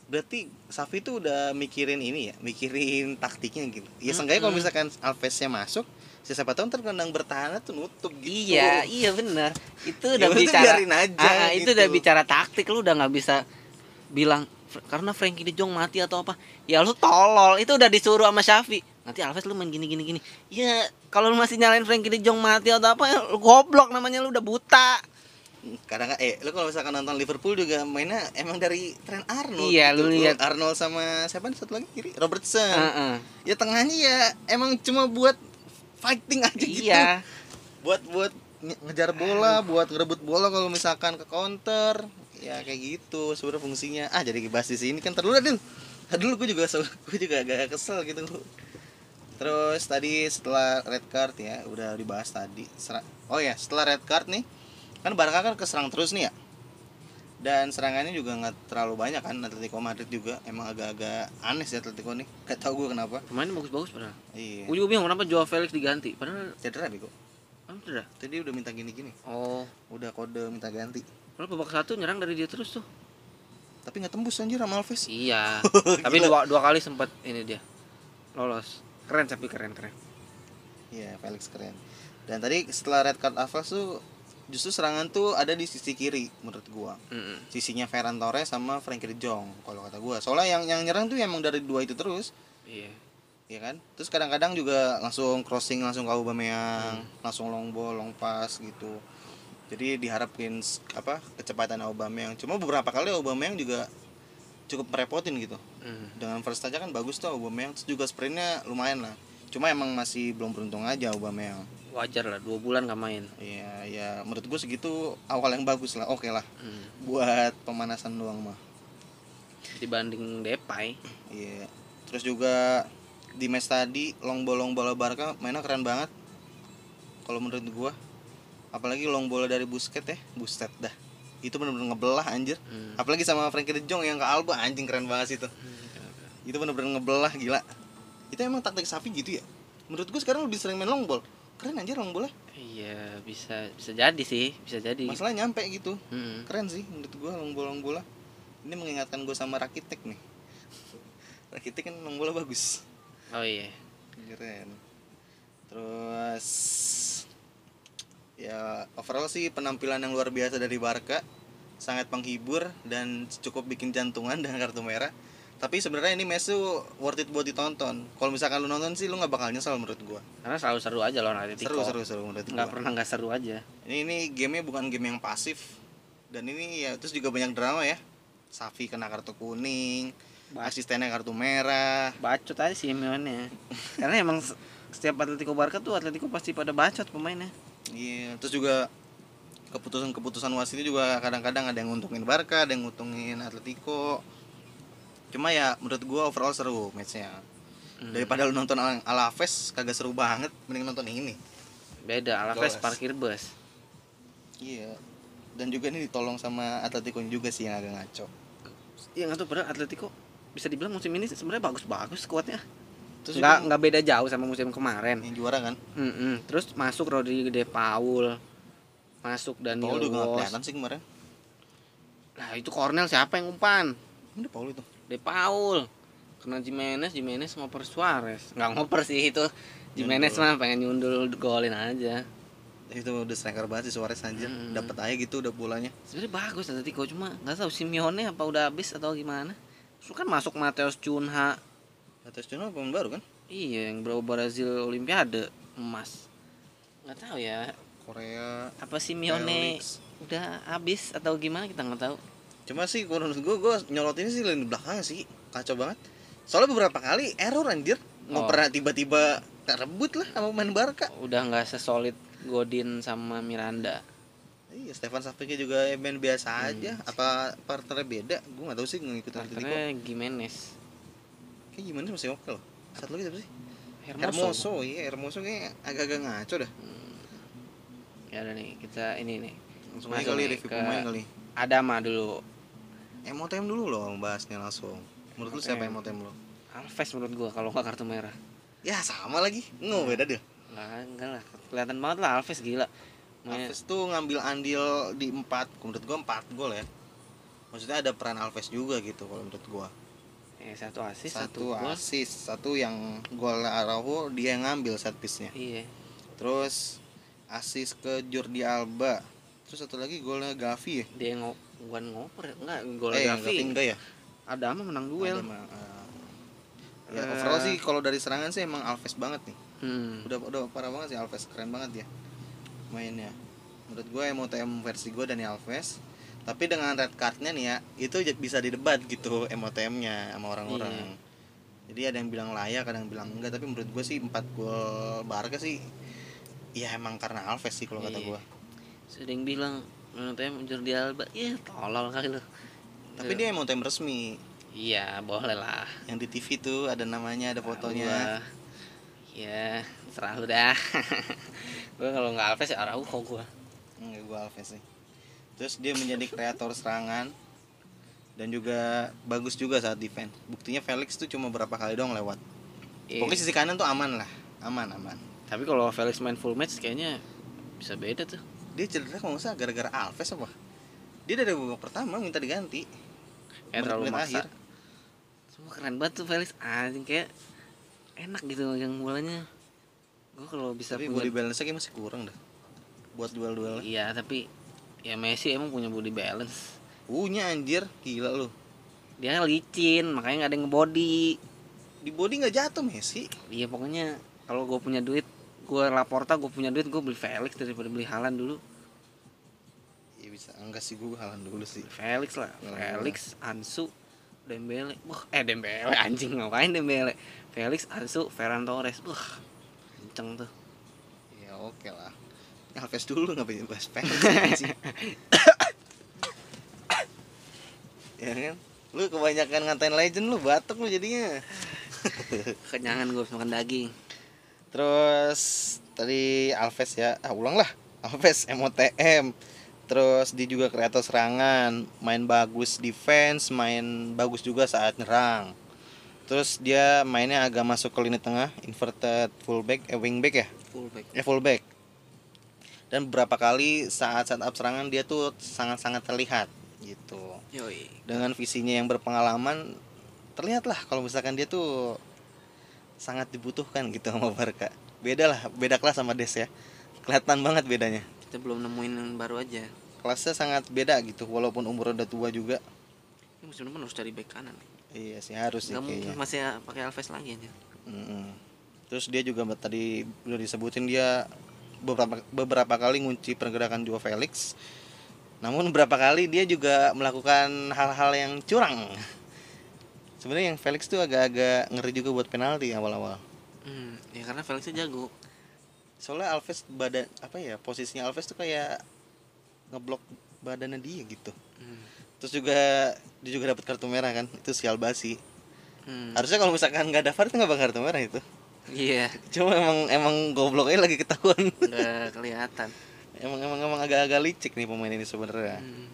berarti Safi tuh udah mikirin ini ya mikirin taktiknya gitu ya seenggaknya kalau Mm-mm. misalkan Alvesnya masuk siapa tahu ntar kandang bertahan tuh nutup gitu Iya, iya benar. Itu Ya udah udah bicara aja Ah, ah, itu gitu. udah bicara taktik lu udah nggak bisa bilang "Fr- karena Frankie De Jong mati atau apa. Ya lu tolol, itu udah disuruh sama Syafi. Nanti Alves lu main gini gini gini. Ya, kalau lu masih nyalain Frankie De Jong mati atau apa, ya lu goblok namanya lu udah buta. kadang eh lu kalau misalkan nonton Liverpool juga mainnya emang dari Trent Arnold Iya, lu lihat. Arnold sama siapa satu lagi kiri Robertson Heeh. ya tengahnya ya emang cuma buat fighting aja gitu Iya. buat buat nge- ngejar bola, buat ngerebut bola kalau misalkan ke counter, ya kayak gitu sebenarnya fungsinya. Ah jadi bahas di sini kan terlalu dulu. Dulu gue juga gue juga agak kesel gitu. Terus tadi setelah red card ya udah dibahas tadi. Oh ya setelah red card nih kan Barca kan keserang terus nih ya. Dan serangannya juga nggak terlalu banyak kan Atletico Madrid juga emang agak-agak aneh sih Atletico nih. Gak tau gue kenapa. Pemainnya bagus-bagus padahal. Iya. Gue juga bingung kenapa Joao Felix diganti. Padahal Cedera bego. kan udah. Tadi udah minta gini-gini. Oh, Udah kode minta ganti. Kalau babak satu nyerang dari dia terus tuh. tapi nggak tembus anjir sama Alves Iya. Tapi dua dua kali sempat ini dia lolos. Keren tapi keren keren. iya Felix keren dan tadi setelah red card Alves tuh justru serangan tuh ada di sisi kiri menurut gua Mm-mm. sisinya Ferran Torres sama Frankie De Jong kalau kata gua soalnya yang yang nyerang tuh emang dari dua itu terus Iya. ya kan terus kadang-kadang juga langsung crossing langsung ke Aubameyang langsung long ball long pass gitu jadi diharapin apa kecepatan Aubameyang cuma beberapa kali Aubameyang juga cukup merepotin gitu. Mm. dengan first aja kan bagus tuh Aubameyang terus juga sprintnya lumayan lah. Cuma emang masih belum beruntung aja Aubameyang Wajar lah dua bulan gak main. ya ya menurut gue segitu awal yang bagus lah oke lah. Mm. buat pemanasan doang mah. Dibanding Depay. iya. Terus juga di match tadi long ball long bola Barca mainnya keren banget. Kalau menurut gua apalagi long bola dari Busquets ya. Busquets dah. Itu bener-bener ngebelah anjir. Mm. apalagi sama Frankie De Jong yang ke Alba anjing keren banget sih itu. Itu bener-bener ngebelah gila. Itu emang taktik sapi gitu ya? Menurut gue sekarang lebih sering main long ball. Keren anjir long bola Iya bisa bisa jadi sih bisa jadi. masalah nyampe gitu. Mm. keren sih menurut gue long bola long bola ini mengingatkan gue sama Rakitic nih. Rakitic kan long bola bagus. Oh iya. keren. Terus ya overall sih penampilan yang luar biasa dari Barca sangat menghibur dan cukup bikin jantungan dengan kartu merah tapi sebenarnya ini match tuh worth it buat ditonton kalau misalkan lu nonton sih lu nggak bakal nyesal menurut gua Karena selalu seru aja lawan Atletico. seru seru seru menurut Nggak pernah nggak seru aja. ini ini gamenya bukan game yang pasif dan ini ya terus juga banyak drama ya Safi kena kartu kuning asistennya kartu merah Bacot aja sih Simeone. Karena emang se- setiap Atletico Barca tuh Atletico pasti pada bacot pemainnya. Iya, terus juga keputusan-keputusan wasit itu juga kadang-kadang ada yang nguntungin Barca, ada yang nguntungin Atletico. Cuma ya menurut gua overall seru matchnya. Hmm. Daripada lu nonton Al- Alaves kagak seru banget, mending nonton ini. beda Alaves Goles. parkir bus Iya. Dan juga ini ditolong sama Atletico juga sih yang agak ngaco. Iya nggak tahu padahal Atletico bisa dibilang musim ini sebenarnya bagus-bagus skuadnya. Terus Nggak nggak beda jauh sama musim kemarin. yang juara kan. Mm-mm. Terus masuk Rodrigo De Paul, masuk Daniel Paul juga kelihatan sih kemarin. Nah itu Cornell siapa yang umpan? Ini Paul itu. De Paul. Kena Jimenez, Jimenez ngoper Suarez. Nggak ngoper sih itu. Jimenez mah pengen nyundul golin aja. Itu udah striker banget sih Suarez anjir. Hmm. Dapat aja gitu udah bolanya. Sebenarnya bagus Atletico cuma nggak tahu Simeone apa udah habis atau gimana. Terus kan masuk Mateus Cunha. Atas Cuna pemain baru kan? Iya yang bawa Brazil Olimpiade emas. Nggak tahu ya Korea. apa Simeone Felix. udah habis atau gimana kita nggak tahu. Cuma sih menurut gue, gue nyolot ini sih lini belakang sih kacau banget. Soalnya beberapa kali error anjir. Mau Oh. pernah tiba-tiba rebut lah sama main Barca. Udah nggak sesolid Godin sama Miranda. Iya, Stefan Sapic juga main biasa aja. Apa partnernya beda? Gue gak tahu sih ngikutin. Partnernya Gimenez. Kayak gimana sih masih oke loh. Satu lagi siapa sih? Hermoso. Hermoso. Iya, Hermoso kayak agak-agak ngaco dah. Ya udah nih kita ini nih. Langsung aja kali review ke- pemain kali. Adama dulu. Emotem dulu loh bahasnya langsung. Menurut lu siapa Emotem lo? Alves menurut gua kalau nggak kartu merah. Ya sama lagi. Nggak beda deh. Nggak enggak lah. Kelihatan banget lah Alves gila. Main- Alves tuh ngambil andil di 4 menurut gua 4 gol ya maksudnya ada peran Alves juga gitu kalau menurut gua eh, satu asis, satu satu, asis satu yang gol Araujo dia yang ngambil set piece-nya Iya. terus asis ke Jordi Alba terus satu lagi golnya Gavi ya Dia ngo bukan ngoper ya? enggak gol eh Gavi. Gavi enggak ya Adama menang duel. Ada eh, ya Eh. overall sih kalau dari serangan sih emang Alves banget nih Hmm. udah udah parah banget sih Alves keren banget ya mainnya menurut gue MOTM versi gue Dani Alves tapi dengan red cardnya nih ya itu bisa didebat gitu MOTM-nya sama orang-orang Iya. jadi ada yang bilang layak ada yang bilang enggak tapi menurut gue sih 4 gol Barca sih ya emang karena Alves sih kalau kata Iya. gue yang bilang menurut Jordi Alba, ya tolol kali lu. tapi dia MOTM resmi Iya, boleh lah. yang di TV tuh ada namanya ada fotonya Gua, ya, serah lu dah. gue kalau nggak Alves ya Araujo gue. enggak gue Alves sih terus dia menjadi kreator serangan. Dan juga bagus juga saat defense buktinya Felix tuh cuma berapa kali doang lewat. Iya. pokoknya sisi kanan tuh aman lah. Aman aman. Tapi kalau Felix main full match kayaknya bisa beda tuh. dia cedera kalau nggak salah gara-gara Alves apa? Dia dari babak pertama minta diganti. Kayak terlalu maksa. Semua keren banget tuh Felix. Anjing kayak enak gitu yang bolanya. Gue kalau bisa tapi punya body balance nya masih kurang dah. Buat duel-duel Iya, tapi ya Messi emang punya body balance. punya anjir gila lu Dia licin, makanya nggak ada yang ngebody. di body nggak jatuh Messi Iya pokoknya kalau gue punya duit, gue Laporta gue punya duit gue beli Felix daripada beli Halan dulu. ya bisa enggak sih gue halan dulu sih Felix lah, Oh. Felix, Ansu, Dembele. Wah, eh Dembele anjing ngapain Dembele? Felix, Ansu, Ferran Torres. Wah, kenceng tuh. ya oke lah Alves dulu bisa bahas Felix sih ya kan lu kebanyakan ngatain legend lu batuk lu jadinya Kenyangan gue makan daging. Terus tadi Alves ya, ah ulang lah. Alves MOTM. Terus dia juga kreator serangan, main bagus defense, main bagus juga saat nyerang. Terus dia mainnya agak masuk ke lini tengah, inverted fullback, eh wingback ya, Fullback. eh fullback. Dan beberapa kali saat setup serangan dia tuh sangat-sangat terlihat gitu. Yoi. Dengan visinya yang berpengalaman, terlihat lah kalau misalkan dia tuh sangat dibutuhkan gitu sama Barca. Beda lah, beda kelas sama Des ya. Kelihatan banget bedanya. Kita belum nemuin yang baru aja. Kelasnya sangat beda gitu, walaupun umur udah tua juga. Ini musim depan harus cari back kanan. Iya sih harus sih Gak mungkin kayaknya. masih pakai Alves lagi aja. Mm-mm. Terus dia juga tadi udah disebutin dia beberapa beberapa kali ngunci pergerakan Joao Felix. Namun beberapa kali dia juga melakukan hal-hal yang curang. Sebenarnya yang Felix tuh agak-agak ngeri juga buat penalti awal-awal. Hmm, ya karena Felixnya jago. soalnya Alves badan apa ya posisinya Alves tuh kayak ngeblok badannya dia gitu Hmm. terus juga dia juga dapat kartu merah kan itu sial basi Hmm. harusnya kalau misalkan nggak ada VAR itu nggak bakal kartu merah itu Iya, cuma emang emang gobloknya lagi ketahuan. Nggak kelihatan. emang emang emang agak-agak licik nih pemain ini sebenarnya. Hmm.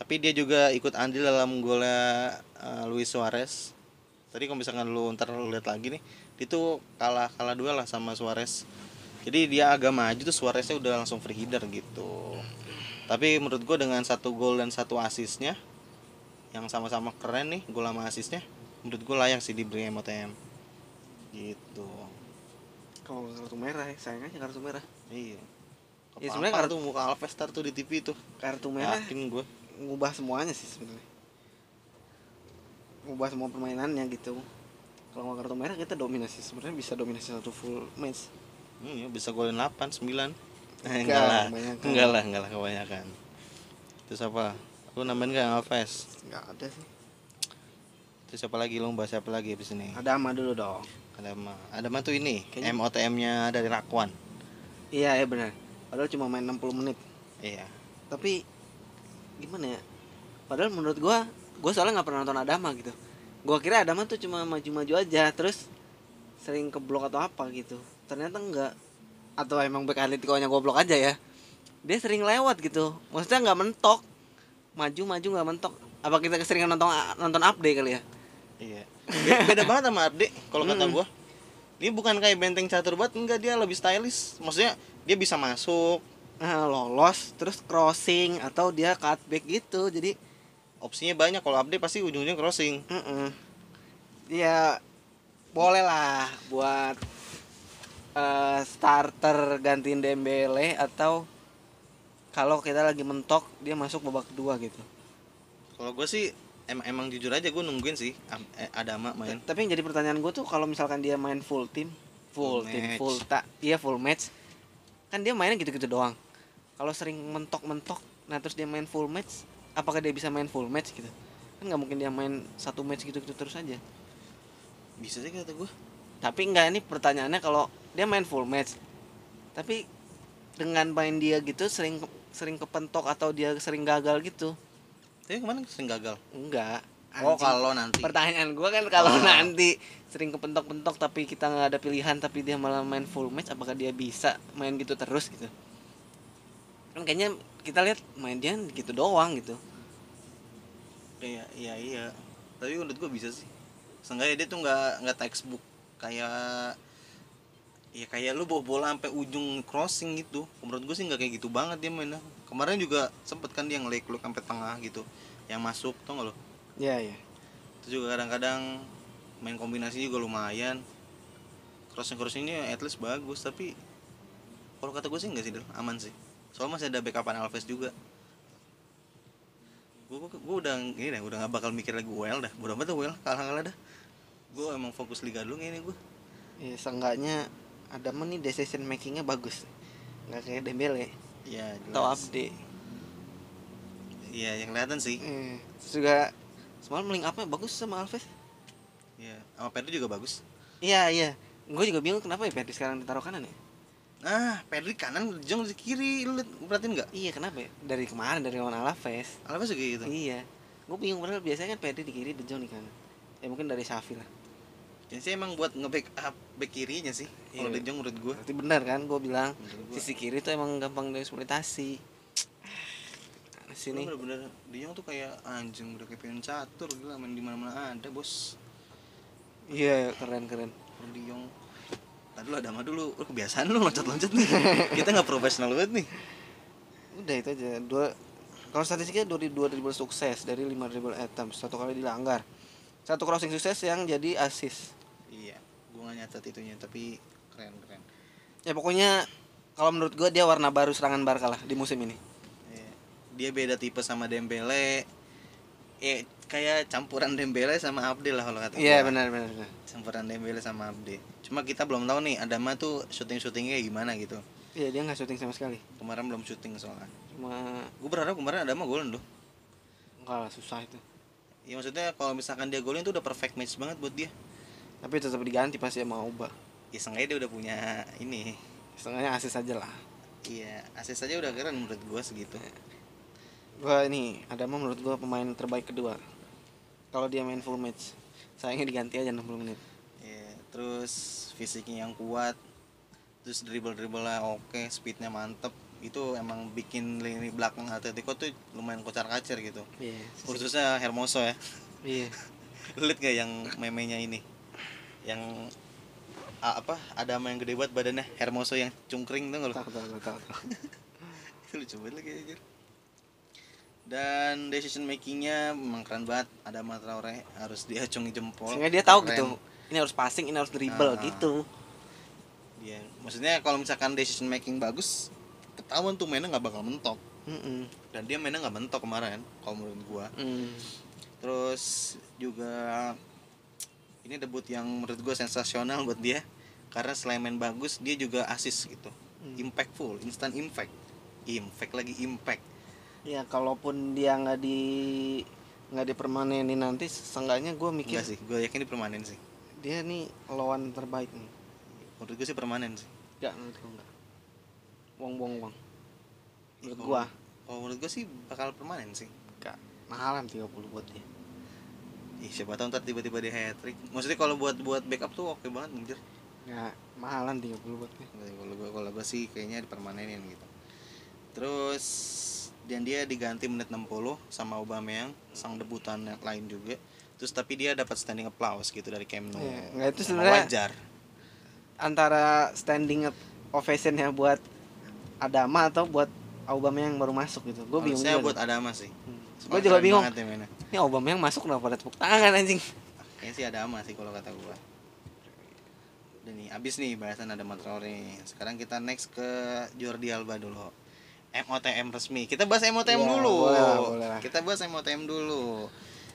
tapi dia juga ikut andil dalam golnya uh, Luis Suarez. Tadi kalau misalkan lu ntar lu lihat lagi nih itu kalah kalah duel lah sama Suarez. Jadi dia agak maju tuh Suareznya udah langsung free header gitu. Tapi menurut gue dengan satu gol dan satu asisnya yang sama-sama keren nih gol sama asisnya menurut gue layak sih diberi MOTM gitu Kalau nggak kartu merah ya, sayang aja kartu merah. iya Ya, Kepampar sebenarnya kartu- muka Alves tar tuh di TV tuh Kartu merah yakin gue ngubah semuanya sih sebenarnya. Ngubah semua permainannya gitu. Kalau nggak kartu merah kita dominasi sebenarnya bisa dominasi satu full match. Iya, bisa golin 8, 9 Eh, Enggak, enggak lah, enggak lah, enggak lah kebanyakan. Terus apa? Lu nambahin gak Alves? Nggak ada sih. Terus siapa lagi? Lu bahas siapa lagi abis ini? Ada ama dulu dong. Ada mah, ada mah tuh ini, Kayaknya- MOTM-nya dari Rakwan. Iya ya benar. Padahal cuma main 60 menit. Iya. Tapi gimana ya? Padahal menurut gua, gua soalnya nggak pernah nonton Adama gitu. Gua kira Adama tuh cuma maju-maju aja, terus sering keblok atau apa gitu. Ternyata enggak. Atau emang back Atletico-nya goblok aja ya. Dia sering lewat gitu. Maksudnya nggak mentok. Maju-maju nggak mentok. Apa kita keseringan nonton nonton update kali ya? Iya. Be- Beda banget sama Abde kalau kata Mm. gua. Dia bukan kayak benteng catur banget, enggak dia lebih stylish. Maksudnya dia bisa masuk, Nah, lolos terus crossing atau dia cutback gitu. Jadi opsinya banyak. Kalau Abde pasti ujung-ujungnya crossing. Mm-mm. Ya boleh lah buat eh, starter gantiin Dembele atau kalau kita lagi mentok dia masuk babak kedua gitu. Kalau gua sih emang emang jujur aja gua nungguin sih eh, Adama main. Tapi yang jadi pertanyaan gue tuh kalau misalkan dia main full team, full, Full team, match. full tak, iya full match, kan dia mainnya gitu-gitu doang. Kalau sering mentok-mentok, nah terus dia main full match, apakah dia bisa main full match gitu? Kan nggak mungkin dia main satu match gitu-gitu terus aja. Bisa sih kata gua. tapi enggak ini pertanyaannya kalau dia main full match tapi dengan main dia gitu sering sering kepentok atau dia sering gagal gitu Tapi kemarin sering gagal. enggak Oh, Anjing. kalau nanti. pertanyaan gua kan kalau Oh. nanti sering kepentok-pentok tapi kita nggak ada pilihan tapi dia malah main full match apakah dia bisa main gitu terus gitu kan kayaknya kita lihat main dia gitu doang gitu Iya, iya, iya. Tapi menurut gua bisa sih. Seenggaknya dia tuh nggak nggak textbook kayak ya kayak lu bawa bola sampai ujung crossing gitu. Menurut gua sih nggak kayak gitu banget dia mainnya. Kemarin juga sempet kan dia ngelik lu sampai tengah gitu. Yang masuk tau gak lo? ya ya Terus juga kadang-kadang main kombinasi juga lumayan. Crossing crossingnya at least bagus tapi kalau kata gue sih enggak sih Del, aman sih. Soalnya masih ada backupan Alves juga. Gue gue udah ini dah, udah gak bakal mikir lagi well dah. Bodoh amat dah well, kalah kalah dah. Gue emang fokus liga dulu ini gue. ya seenggaknya ada nih decision makingnya bagus nggak kayak Dembele Iya, atau jelas. update Iya, yang kelihatan sih. Eh, terus juga semalam link up bagus sama Alves. Iya, sama Pedri juga bagus. Iya iya. Gue juga bingung kenapa ya Pedri sekarang ditaruh kanan ya. Ah, Pedri kanan, Jong di kiri. Lu perhatiin nggak? Iya kenapa ya? Dari kemarin dari lawan Alaves. Alves juga gitu. Iya. Gue bingung padahal biasanya kan Pedri di kiri, De Jong di kanan. Ya mungkin dari Safi lah. Jadi sih emang buat nge-backup back kirinya sih. Kalau Iya. De Jong menurut gue. Berarti benar kan gue bilang gua. sisi kiri tuh emang gampang dieksploitasi. Nah, Sini. Bener-bener dia tuh kayak anjing udah kayak pengen catur gila main di mana-mana ada bos Iya keren keren. Kalau di Yong Tadi lu ada mah dulu, lu kebiasaan lu loncat-loncat nih Kita nggak profesional banget nih Udah itu aja. Dua kalau statistiknya dua dua dribble sukses dari lima dribble attempts satu kali dilanggar. Satu crossing sukses yang jadi assist. Iya, gua gak nyatet itunya tapi keren keren Ya pokoknya kalau menurut gue dia warna baru serangan Barca lah di musim ini. Iya. Dia beda tipe sama Dembele Eh, kayak campuran Dembele sama Abde lah kalau kata Iya benar benar. Campuran Dembele sama Abde Cuma kita belum tahu nih Adama tuh syuting-syutingnya kayak gimana gitu Iya dia nggak syuting sama sekali. Kemarin belum syuting soalnya Cuma Gue berharap kemarin Adama golin loh enggak lah susah itu. Ya maksudnya kalau misalkan dia golin tuh udah perfect match banget buat dia Tapi tetap diganti pasti sama Auba. ya sengaja dia udah punya ini. Setengahnya asis aja lah. Iya asis aja udah keren menurut gua segitu. Gua ini ada menurut gua pemain terbaik kedua. Kalau dia main full match sayangnya diganti aja 60 menit. Iya, terus fisiknya yang kuat terus dribble dribble lah oke speednya mantep. Itu emang bikin lini belakang Atletico tuh lumayan kocar kacir gitu. Iya khususnya Hermoso ya. Iya. Lu liat gak yang memenya ini yang a- apa ada sama yang gede banget badannya Hermoso yang cungkring tuh nggak tahu tahu tahu itu lucu banget lagi anjir dan decision makingnya memang keren banget ada Traore harus diacungi jempol sehingga dia tahu Keren. gitu ini harus passing ini harus dribble Ah. gitu dia maksudnya kalau misalkan decision making bagus ketahuan tuh mainnya nggak bakal mentok Mm-mm. dan dia mainnya nggak mentok kemarin kalau menurut gua Mm. terus juga ini debut yang menurut gua sensasional buat dia. Karena selain main bagus dia juga asis gitu. Hmm. impactful instant impact. Impact lagi impact. Ya kalaupun dia nggak di nggak dipermanenin nanti seenggaknya gue mikir enggak sih gua yakin ini permanen sih. dia nih lawan terbaik nih. Menurut gua sih permanen sih. Enggak menurut gue enggak wong wong wong. Menurut Kalau- gua. kalau menurut gua sih bakal permanen sih. Enggak mahalan 30 buat dia Ih, siapa tahu ntar tiba-tiba dia hat trick maksudnya kalau buat buat backup tuh oke banget anjir. Ya mahalan 30 buat dia kalau gue kalau gue sih kayaknya dipermanenin gitu. Terus dan dia diganti menit 60 sama Aubameyang sang debutan lain juga. Terus tapi dia dapat standing applause gitu dari Camp Nou Iya, nggak, itu sebenarnya- wajar. antara standing ovationnya buat Adama atau buat Aubameyang yang baru masuk gitu. Gue bingung saya buat Adama sih. Gue juga bingung. ya ini Aubameyang masuk kenapa pada tepuk tangan anjing? Kayaknya sih Adama sih kalau kata gue udah nih abis nih bahasan ada Traore sekarang kita next ke Jordi Alba dulu. MOTM resmi. Kita bahas MOTM Iya, dulu. boleh boleh kita bahas MOTM dulu.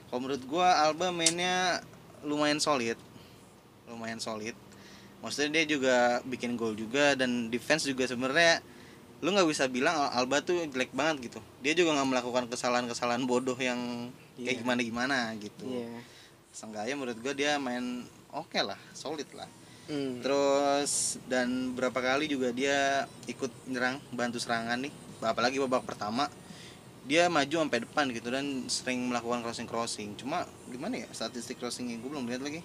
Kalau menurut gua Alba mainnya lumayan solid. Lumayan solid. Maksudnya dia juga bikin gol juga dan defense juga sebenarnya lu nggak bisa bilang Alba tuh jelek banget gitu. Dia juga nggak melakukan kesalahan-kesalahan bodoh yang kayak Iya. gimana gimana gitu iya Seenggaknya menurut gue dia main oke lah, solid lah. Hmm. Terus dan berapa kali juga dia ikut nyerang, bantu serangan nih. Apalagi babak pertama dia maju sampai depan gitu dan sering melakukan crossing crossing. Cuma gimana ya statistik crossingnya gue belum lihat lagi.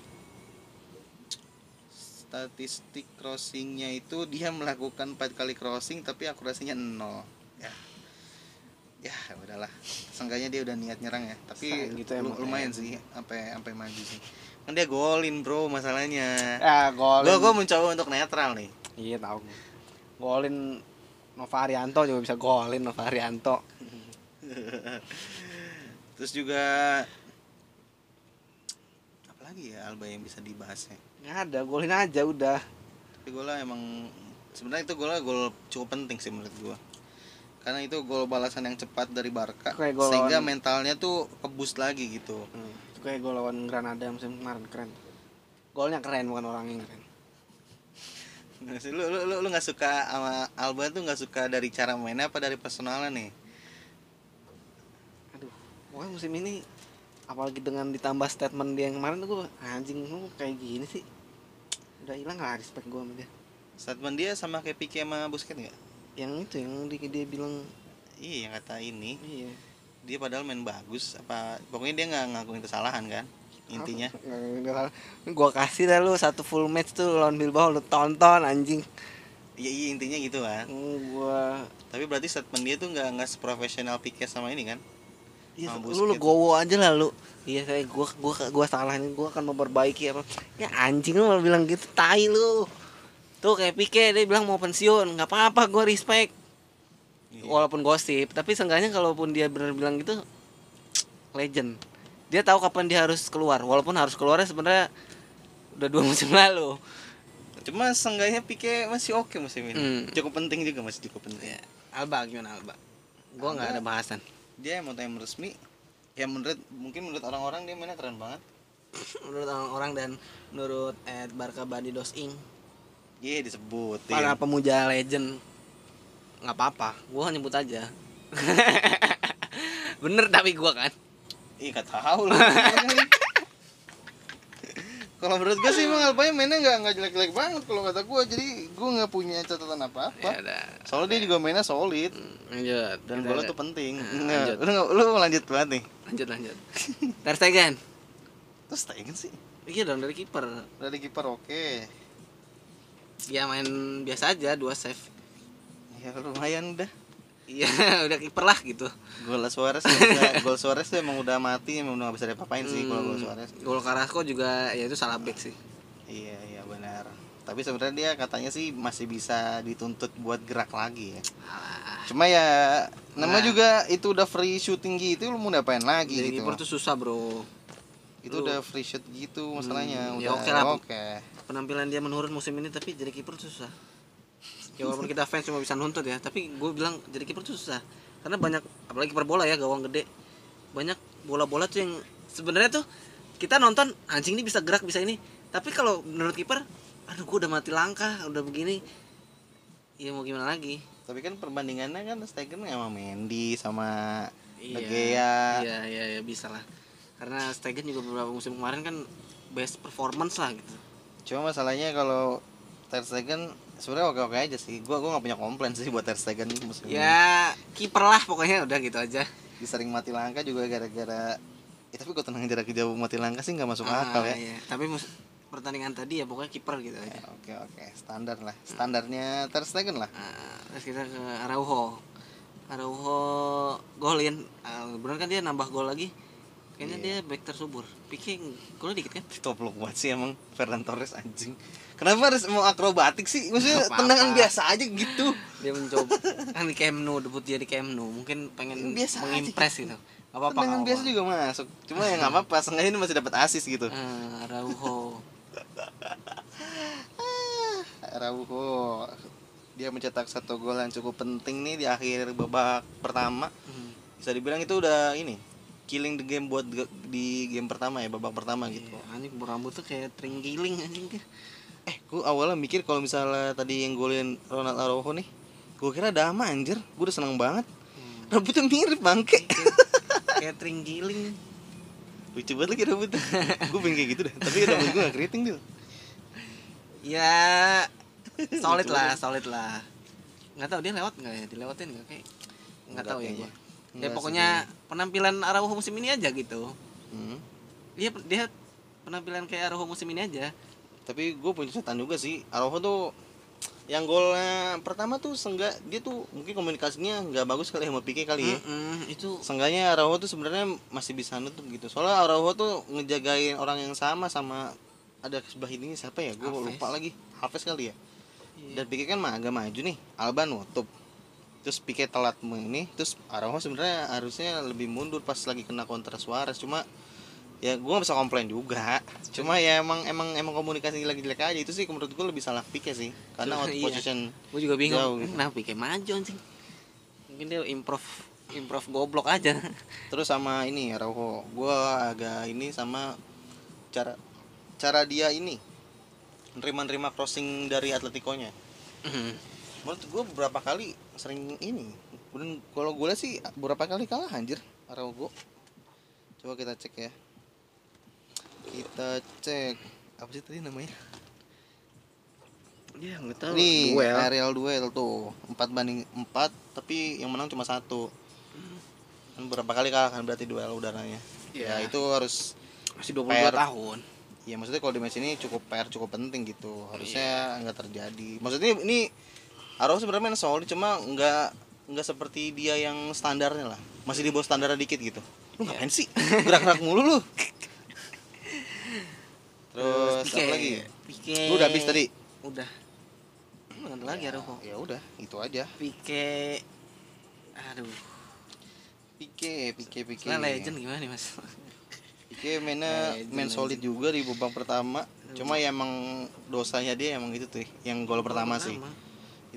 Statistik crossingnya itu dia melakukan 4 kali crossing tapi akurasinya nol. Ya, ya udahlah. Seenggaknya dia udah niat nyerang ya. Tapi Sayang gitu lu- lumayan ya. sih sampai sampai maju sih. Kan dia golin bro masalahnya. ya golin Gue gue mencoba untuk netral nih. iya tahu golin Nova Arianto juga bisa golin Nova Arianto Terus juga apalagi ya Alba yang bisa dibahas ya. nggak ada golin aja udah Tapi golnya emang sebenarnya itu golnya gol cukup penting sih menurut gua. Karena itu gol balasan yang cepat dari Barca Kayak gol sehingga lawan- mentalnya tuh kebus lagi gitu. hmm. kayak gol lawan Granada musim kemarin keren golnya keren bukan orang yang keren lu lu lu lu nggak suka sama Alba tuh nggak suka dari cara mainnya apa dari personalnya nih? aduh pokoknya musim ini apalagi dengan ditambah statement dia yang kemarin tuh gue anjing lu kayak gini sih udah hilang lah respect gue sama dia Statement dia sama kayak Pique sama Busquets nggak? Yang itu yang di- dia bilang. Iya yang kata ini. Iya. Dia padahal main bagus apa pokoknya dia nggak ngakuin kesalahan kan intinya. Gue kasih dah lu satu full match tuh lawan Bilbao lu tonton anjing. Iya iya intinya gitu kan gue tapi berarti statement dia tuh nggak nggak seprofesional Pique sama ini kan? Iya, lu lu gowo aja lah lu. Iya, saya gua gua gua salah ini gua akan memperbaiki apa. Ya anjing lu malah bilang gitu, tai lu. Tuh kayak Pique dia bilang mau pensiun, nggak apa-apa gua respect. Iya. Walaupun gosip, tapi seenggaknya kalaupun dia benar bilang gitu legend. Dia tahu kapan dia harus keluar, walaupun harus keluarnya sebenarnya udah dua musim lalu. cuma seenggaknya Pique masih oke musim ini Hmm. cukup penting juga masih cukup penting Ya, Alba gimana Alba? Gua nggak ada bahasan. dia mau time resmi ya menurut mungkin menurut orang-orang dia mainnya keren banget menurut orang-orang dan menurut Ed Barca Badi Dos Ing iya disebut para pemuja legend. Nggak apa-apa gua nyebut aja. Bener tapi gua kan. Ih gak tahu lah. kalau menurut gue sih emang Alpanya mainnya nggak nggak jelek-jelek banget kalau kata gue jadi gue gue nggak punya catatan apa apa Ya soalnya dia juga mainnya solid. Hmm, Lanjut. dan golnya tuh penting. Nah, lu lu lanjut banget nih. Lanjut lanjut. Ter Stegen. terus Stegen sih. Iya dong dari kiper. dari kiper oke Dia main biasa aja dua save. ya lumayan udah Iya, udah kiper lah gitu. gol Suarez gol Suarez tuh emang udah mati emang udah gak bisa diapa-apain sih kalau gol Hmm, Suarez Gol Carrasco juga ya itu salah back sih. iya iya benar tapi sebenarnya dia katanya sih masih bisa dituntut buat gerak lagi ya Alah. cuma ya nama Nah. juga itu udah free shooting gitu lu mau ngapain lagi Jadi gitu kiper tuh susah, Bro. Itu lu- udah free shot gitu masalahnya Hmm, udah ya oke lah. oke Penampilan dia menurun musim ini tapi jadi kiper susah. Ya walaupun kita fans cuma bisa nuntut ya, tapi gue bilang jadi kiper tuh susah. Karena banyak apalagi kiper bola ya, gawang gede. Banyak bola-bola tuh yang sebenarnya tuh kita nonton anjing ini bisa gerak bisa ini. Tapi kalau menurut kiper, aduh gue udah mati langkah, udah begini. Ya mau gimana lagi? tapi kan perbandingannya kan Stegen sama Mendy sama De Iya, Gea iya, iya, iya, bisa lah. Karena Stegen juga beberapa musim kemarin kan best performance lah gitu. cuma masalahnya kalau Ter Stegen sebenarnya oke oke aja sih gua gua nggak punya komplain sih buat Ter Stegen musim Ya kiper lah pokoknya udah gitu aja. Dia sering mati langka juga gara-gara ya, tapi kok tenang jarak jauh mati langka sih nggak masuk Ah, akal ya iya. Tapi mus- pertandingan tadi ya pokoknya kiper gitu Ya, aja. oke oke standar lah standarnya Ter Stegen lah Ah, terus kita ke Araujo. Araujo golin. Ah, bener kan dia nambah gol lagi. Kayaknya Iya. dia back tersubur. Pikir golnya dikit kan? toplok banget sih emang Ferran Torres anjing kenapa harus mau akrobatik sih maksudnya Nggak apa-apa. tendangan biasa aja gitu Dia mencoba kan di Camp Nou debut dia di Camp Nou. Mungkin pengen Biasa aja mengimpress gitu. Gak apa-apa. tendangan nggak biasa juga masuk cuma ya nggak apa-apa sengaja ini masih dapat asis gitu Ah, Araujo. Araujo dia mencetak satu gol yang cukup penting nih di akhir babak pertama Hmm. bisa dibilang itu udah ini killing the game buat di game pertama ya babak pertama gitu Iya, anjing berambut tuh kayak tringgiling anjing dia. eh gua awalnya mikir kalau misalnya tadi yang golin Ronald Araujo nih gua kira Dama anjir gua udah seneng banget Hmm. rambutnya mirip bangke kayak tringgiling. lucu banget lagi rambutnya gua pengen kayak gitu deh tapi rambut gua gak keriting dia Ya solid lah, solid lah. Nggak tahu dia lewat nggak ya? Dilewatin nggak kayak? Nggak tahu ya kayaknya. Ya Nggak pokoknya penampilan Araujo musim ini aja gitu. Hmm. Dia dia penampilan kayak Araujo musim ini aja. tapi gue punya catatan juga sih Araujo tuh yang golnya pertama tuh senggak dia tuh mungkin komunikasinya nggak bagus kali sama Pique kali ya Mm-mm, itu Seenggaknya Araujo tuh sebenarnya masih bisa nutup gitu. Soalnya Araujo tuh ngejagain orang yang sama sama ada sebelah ini siapa ya? Gue lupa lagi. Hafiz kali ya. Iya. Dan Pique kan mah agak maju nih. Alba nutup. Terus Pique telat ini. Terus Araujo sebenarnya harusnya lebih mundur pas lagi kena kontra Suarez. Cuma ya gue gak bisa komplain juga. Cuma ya emang emang emang komunikasi lagi jelek aja. Itu sih menurut gue lebih salah Pique sih. Karena out Iya. position gue juga Jauh bingung. gitu. Kenapa kayak maju anjing? Mungkin dia improv improv goblok aja. Terus sama ini Araujo, gua agak ini sama cara cara dia ini nerima-nerima crossing dari Atletico-nya. Menurut gua beberapa kali sering ini. Dan kalau gue sih beberapa kali kalah anjir Araujo. Coba kita cek ya. Kita cek apa sih tadi namanya? Dia nggak tahu. Nih, Duel. aerial duel tuh. 4 banding 4 tapi yang menang cuma satu. Kan berapa kali kalah kan berarti duel udaranya. Ya Iya. itu harus masih 22 PR. tahun. ya maksudnya kalau di match ini cukup PR cukup penting gitu harusnya nggak terjadi maksudnya ini Araujo sebenarnya main solid cuma nggak nggak seperti dia yang standarnya lah. Masih di bawah standar dikit gitu. Lu Iya. ngapain sih? Gerak-gerak mulu lu. Terus Pique. apa lagi? Pique. lu udah habis tadi. Udah. Lu ada lagi Araujo. ya udah itu aja. Pique. Aduh. Pique Pique Pique. Nah, legend gimana nih mas? Pique mainnya Legend, main solid legend. juga di babak pertama. Cuma ya emang dosanya dia emang itu tuh yang gol pertama sih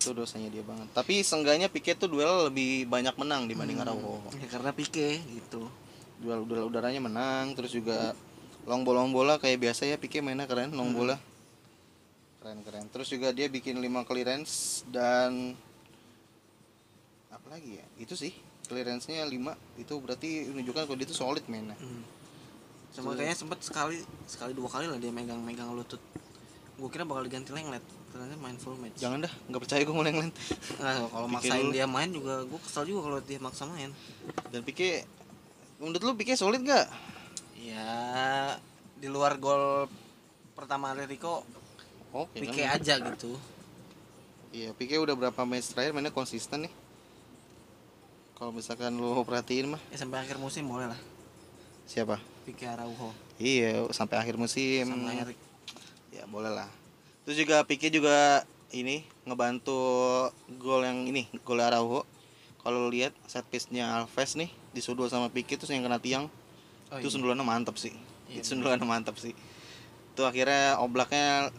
itu dosanya dia banget. Tapi seenggaknya Pique tuh duel lebih banyak menang dibanding Araujo. Ya, karena Pique gitu. Duel duel udaranya menang terus juga long bola long bola kayak biasa ya Pique mainnya keren long bola keren keren. Terus juga dia bikin 5 clearance dan apa lagi ya? Itu sih clearance-nya 5 itu berarti menunjukkan kalau dia tuh solid mainnya. Hmm. sama kayaknya sempet sekali sekali dua kali lah dia megang-megang lutut gue kira bakal diganti Lenglet. Ternyata main full match. Jangan dah nggak percaya gue mau Lenglet. Nah, kalau Pikir maksain dia main juga gue kesel juga kalau dia maksa main. Dan Pique menurut lu Pique solid gak ya di luar gol pertama Atletico oke Pique kan? aja gitu. Iya Pique udah berapa match terakhir mainnya konsisten nih. Kalau misalkan lu perhatiin mah. Ya sampai akhir musim boleh lah. Siapa? Pique Araujo. Iya sampai akhir musim. Sama Erik ya boleh lah terus juga Pique juga ini ngebantu gol yang ini gol Araujo. Kalau lihat set piece nya Alves nih disundul sama Pique terus yang kena tiang oh, itu iya. sundulannya mantap sih. Iya, itu sundulannya mantap sih. Itu akhirnya oblaknya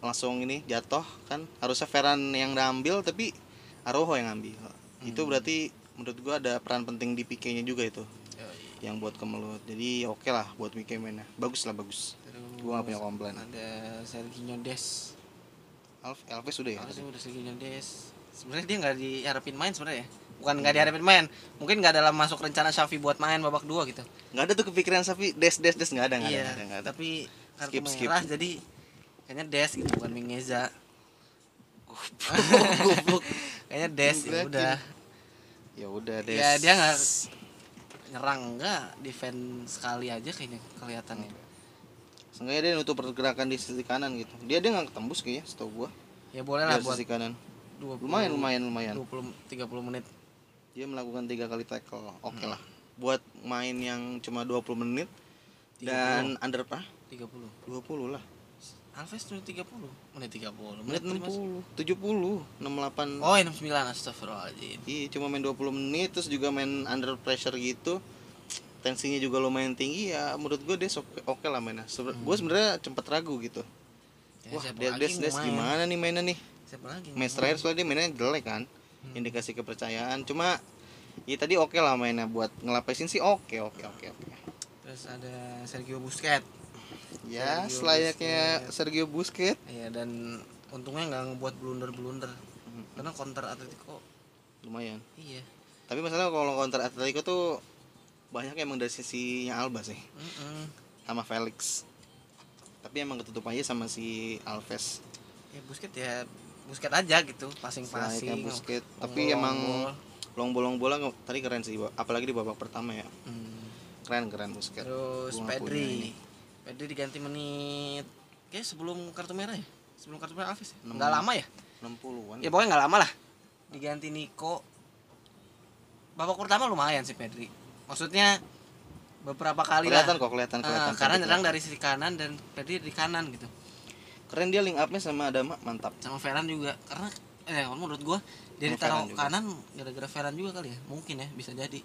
langsung ini jatuh kan. Harusnya Ferran yang ngambil tapi Araujo yang ngambil. Itu Hmm. berarti menurut gua ada peran penting di Pique nya juga itu Oh, iya. yang buat kemelut. Jadi oke lah buat Pique mainnya. Bagus lah bagus Terus gua gak punya komplain. ada Sergio Des. Alf Alves sudah ya? Harusnya udah Sergio Des. Sebenarnya dia nggak diharapin main sebenarnya ya? Bukan nggak diharapin main. Mungkin nggak dalam masuk rencana Xavi buat main babak dua gitu. Nggak ada tuh kepikiran Safi des des des. Nggak ada nggak iya ada, nggak ada, nggak ada. tapi kartu Skip, skip. merah jadi kayaknya Des gitu bukan Mingeza Goblok. kayaknya Des ya udah. Ya udah des ya dia nggak nyerang enggak defense sekali aja kayaknya kelihatannya Seenggaknya dia nutup pergerakan di sisi kanan gitu. Dia dia nggak ketembus kayaknya setahu gua. Ya boleh lah buat sisi kanan. 20, lumayan lumayan lumayan. 20 30 menit. Dia melakukan tiga kali tackle. Oke Hmm. lah. Buat main yang cuma 20 menit 30. dan under apa 30 20 lah. Alves tuh 30 menit 30 menit mas- 60 70 68 Oh, 69 astagfirullahaladzim. Iya, cuma main 20 menit terus juga main under pressure gitu. Tensinya juga lumayan tinggi ya. Menurut gue dia oke oke lah mainnya. Sebe- Gue sebenarnya sempat ragu gitu. Ya, Wah, dia Des Des main? gimana nih mainnya nih? Siapa lagi? Match mau terakhir soalnya dia mainnya jelek kan. Hmm. Indikasi kepercayaan. Cuma ya tadi oke lah mainnya buat ngelapesin sih oke oke oke oke. main? Terus ada Sergio Busquets. Ya, Sergio selayaknya Busquets. Sergio Busquets. Iya dan untungnya nggak ngebuat blunder-blunder. Hmm. Karena counter Atletico Lumayan. iya. Tapi masalah kalau counter Atletico tuh banyak emang dari sisinya Alba sih. Mm-mm. sama Felix tapi emang ketutup aja sama si Alves Ya Busquets ya Busquets aja gitu, Selayaknya passing-passing. Busquets long- tapi long emang long bolong bola tadi keren sih apalagi di babak pertama ya Hmm. keren keren Busquets Terus Gua Pedri. Pedri diganti menit kayak sebelum kartu merah ya? Sebelum kartu merah Alves ya? Nggak lama ya? 60-an Ya pokoknya nggak lama lah. Diganti Nico. Babak pertama lumayan sih Pedri. Maksudnya beberapa kali kelihatan lah. kok kelihatan Ah, kelihatan karena Pedri nyerang dari sisi kanan dan Pedri di kanan gitu. keren dia link upnya sama Adama mantap Sama Ferran juga karena eh menurut gua dia Sama ditaruh Ferran juga. kanan gara-gara Ferran juga kali ya. Mungkin ya bisa jadi.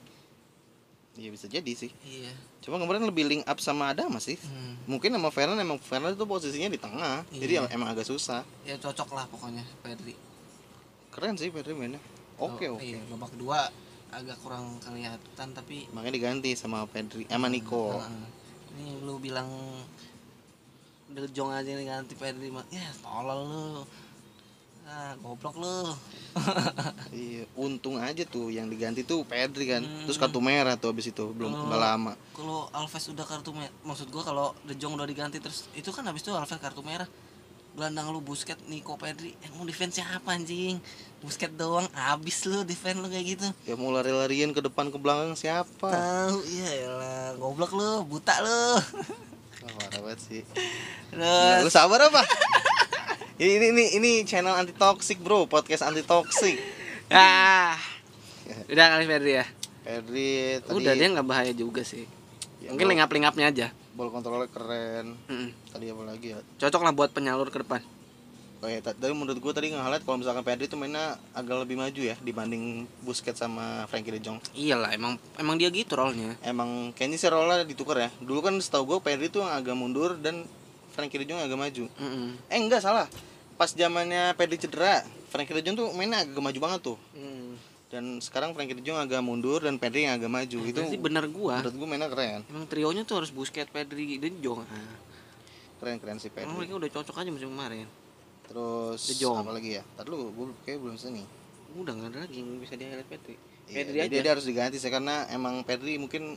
iya bisa jadi sih Iya. cuma kemarin lebih link up sama Adama sih Hmm. mungkin sama Fernan emang Fernan itu posisinya di tengah jadi Iya. emang agak susah Ya cocok lah pokoknya Pedri. keren sih Pedri mainnya oke Oh, oke Iya, babak kedua agak kurang kelihatan tapi makanya diganti sama Pedri sama Nico Heeh. Ini lu bilang De Jong aja nih ganti Pedri mah. Ya, tolol lu. Ah, goblok lu. Iya, untung aja tuh yang diganti tuh Pedri kan. Hmm. Terus kartu merah tuh habis itu, belum nggak lama. Kalau Alves udah kartu merah, maksud gua kalau De Jong udah diganti terus itu kan habis itu Alves kartu merah. Gelandang lu Busquets, Nico Pedri, mau defense siapa anjing? Busquets doang, habis lu defense lu kayak gitu. Ya mau lari-larian ke depan ke belakang siapa? Tahu, iya elah, goblok lu, buta lu. Wah, parah banget sih. Terus Lu sabar apa? ini, ini ini ini channel anti toxic, Bro. Podcast anti toxic. ah. Udah kali Pedri ya. Pedri tadi Udah dia nggak bahaya juga sih. ya, Mungkin lingap-lingapnya aja. Ball kontrolnya keren. Mm-mm. Tadi apa lagi ya? Cocok lah buat penyalur ke depan. Oh ya, ta- tadi menurut gua tadi nge-highlight kalau misalkan Pedri tuh mainnya agak lebih maju ya dibanding Busquets sama Frankie De Jong. Iyalah, emang emang dia gitu role-nya. Emang kayaknya sih role ditukar ya. Dulu kan setahu gua Pedri tuh yang agak mundur dan Frankie De Jong agak maju. Mm-mm. Eh enggak salah. Pas zamannya Pedri cedera, Frankie De Jong tuh mainnya agak maju banget tuh. Mm. Dan sekarang Frankie De Jong agak mundur dan Pedri yang agak maju. itu Berarti bener gua. menurut gua mainnya keren. Emang trionya tuh harus Busquets, Pedri, dan Jong. Ah. Keren keren sih Emang Pedri. mereka udah cocok aja musim kemarin. Terus De Jong. apa lagi ya? Tadi lu gua kayak belum nih. Udah nggak ada lagi yang bisa di highlight Pedri. Iya, Pedri aja. dia harus diganti sih karena emang Pedri mungkin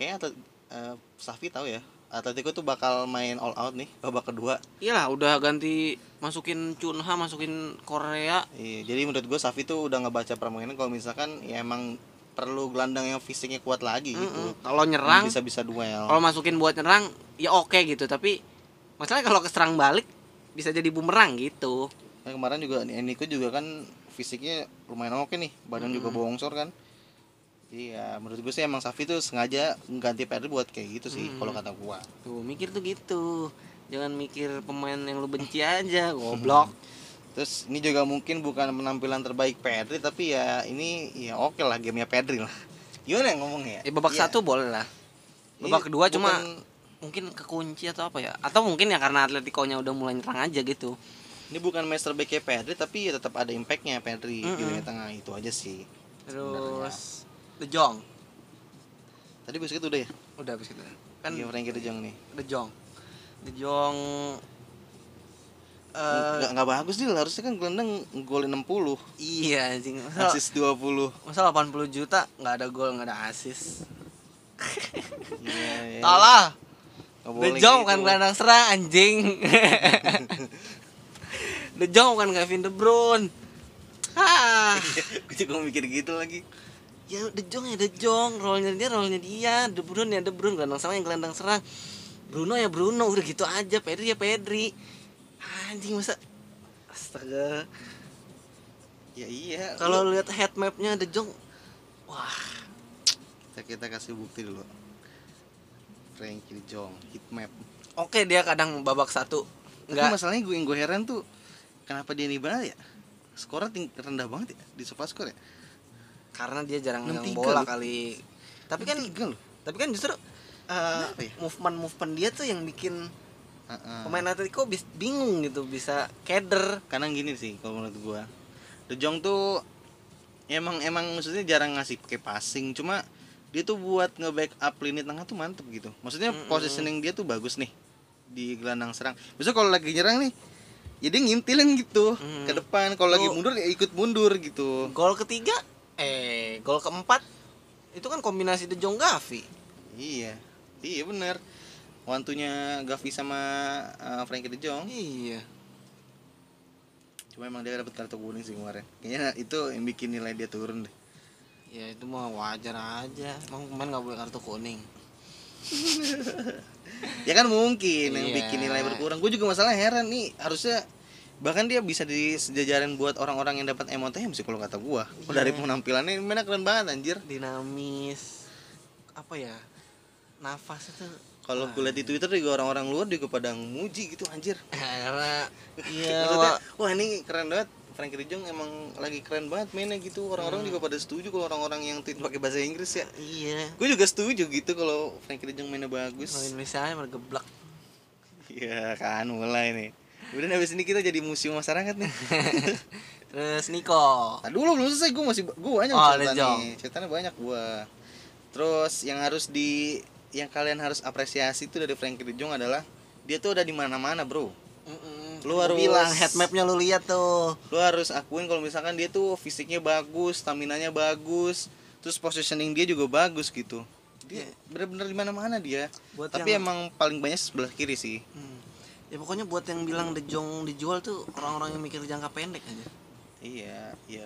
kayaknya atlet, eh, Safi tahu ya Atletico tuh bakal main all out nih babak kedua. iyalah udah ganti masukin Cunha masukin Korea Iya, jadi menurut gue Safi tuh udah ngebaca permainan kalau misalkan ya emang perlu gelandang yang fisiknya kuat lagi gitu. Mm-mm. kalau nyerang Bisa bisa duel. kalau masukin buat nyerang ya oke gitu tapi masalahnya kalau keserang balik bisa jadi bumerang gitu Nah, kemarin juga Eniko juga kan fisiknya lumayan oke nih, badan juga bongsor kan. Iya, menurut gue sih emang Safi tuh sengaja ganti Pedri buat kayak gitu sih, Hmm. kalau kata gua. tuh mikir tuh gitu jangan mikir pemain yang lu benci aja goblok Terus ini juga mungkin bukan penampilan terbaik Pedri, tapi ya ini ya oke lah gamenya Pedri lah. Gimana yang ngomongnya? ya babak Iya. satu boleh lah Ini babak kedua cuma bukan- mungkin kekunci atau apa ya atau mungkin ya karena Atletico-nya udah mulai nyerang aja gitu ini bukan master backnya Pedri, tapi ya tetap ada impactnya Pedri di Mm-mm. lini tengah itu aja sih. terus De Jong. Tadi Busquets udah ya? udah habis gitu kan iya, Frankie De Jong nih. De Jong. De Jong eh nggak nggak bagus dia harusnya kan gelandang gol 60 iya anjing. Masa, asis 20 masa 80 juta nggak ada gol nggak ada asis? Iya, iya. Nggak De boleh Jong gitu. bukan gelandang serang anjing. De Jong bukan Kevin De Bruyne. Ah gue juga mikir gitu lagi ya De Jong ya De Jong role-nya dia role-nya dia. De Bruyne ya De Bruyne gelandang serang yang gelandang serang. Bruno ya Bruno. Udah gitu aja. Pedri ya Pedri. Anjing masa? Astaga. Ya iya. Kalau lihat head mapnya De Jong wah. Kita kita kasih bukti dulu. Frankie De Jong hit map. Oke dia kadang babak satu. Tapi nggak. masalahnya gue yang gue heran tuh kenapa dia ini banget ya? Skornya rendah banget ya di sofa skor ya karena dia jarang megang 6-3 bola kali. Tapi kan tapi kan justru Kenapa ya? movement movement dia tuh yang bikin Heeh. pemain Atletico bis, bingung gitu bisa keder. Karena gini sih kalau menurut gua. De Jong tuh emang emang maksudnya jarang ngasih pakai passing cuma dia tuh buat nge-backup lini tengah tuh mantep gitu. Maksudnya positioning dia tuh bagus nih di gelandang serang. Biasanya kalau lagi nyerang nih jadi ngintilin gitu Mm. ke depan. Kalau lagi mundur ya ikut mundur gitu. Gol ketiga eh gol keempat itu kan kombinasi De Jong Gavi. Iya iya bener. Wantunya Gavi sama uh, Frankie De Jong. Iya. Cuma emang dia dapat kartu kuning sih kemarin. Kayaknya itu yang bikin nilai dia turun deh. Ya itu mah wajar aja. Emang pemain nggak boleh kartu kuning. Ya kan mungkin yang Iya. bikin nilai berkurang. Gue juga masalah heran nih harusnya bahkan dia bisa disejajarin buat orang-orang yang dapat MOTM sih kalau kata gua. Iya. dari penampilannya mainnya keren banget anjir. Dinamis. Apa ya? Nafas itu. Kalau gue liat di Twitter juga orang-orang luar juga pada muji gitu anjir. Karena iya Maksudnya, wah ini keren banget. Frankie De Jong emang lagi keren banget mainnya gitu. Orang-orang juga pada setuju kalau orang-orang yang tweet pakai bahasa Inggris ya. Iya. Gue juga setuju gitu kalau Frankie De Jong mainnya kalau bagus Indonesia nya mergeblak. Iya kan mulai nih Udah habis ini kita jadi museum masyarakat nih. Terus Niko. Nah, dulu belum selesai gue masih gue banyak Oh, cerita nih. Ceritanya banyak gue terus yang harus di yang kalian harus apresiasi itu dari Frankie De Jong adalah dia tuh udah di mana-mana bro. Lu Gua harus- bilang head mapnya lu lihat tuh. lu harus akuin kalau misalkan dia tuh fisiknya bagus stamina nya bagus terus positioning dia juga bagus gitu. Dia bener-bener di mana-mana dia. Buat tapi yang- emang paling banyak sebelah kiri sih. Hmm. Ya pokoknya buat yang bilang De Jong dijual tuh orang-orang yang mikir jangka pendek aja. Iya, iya.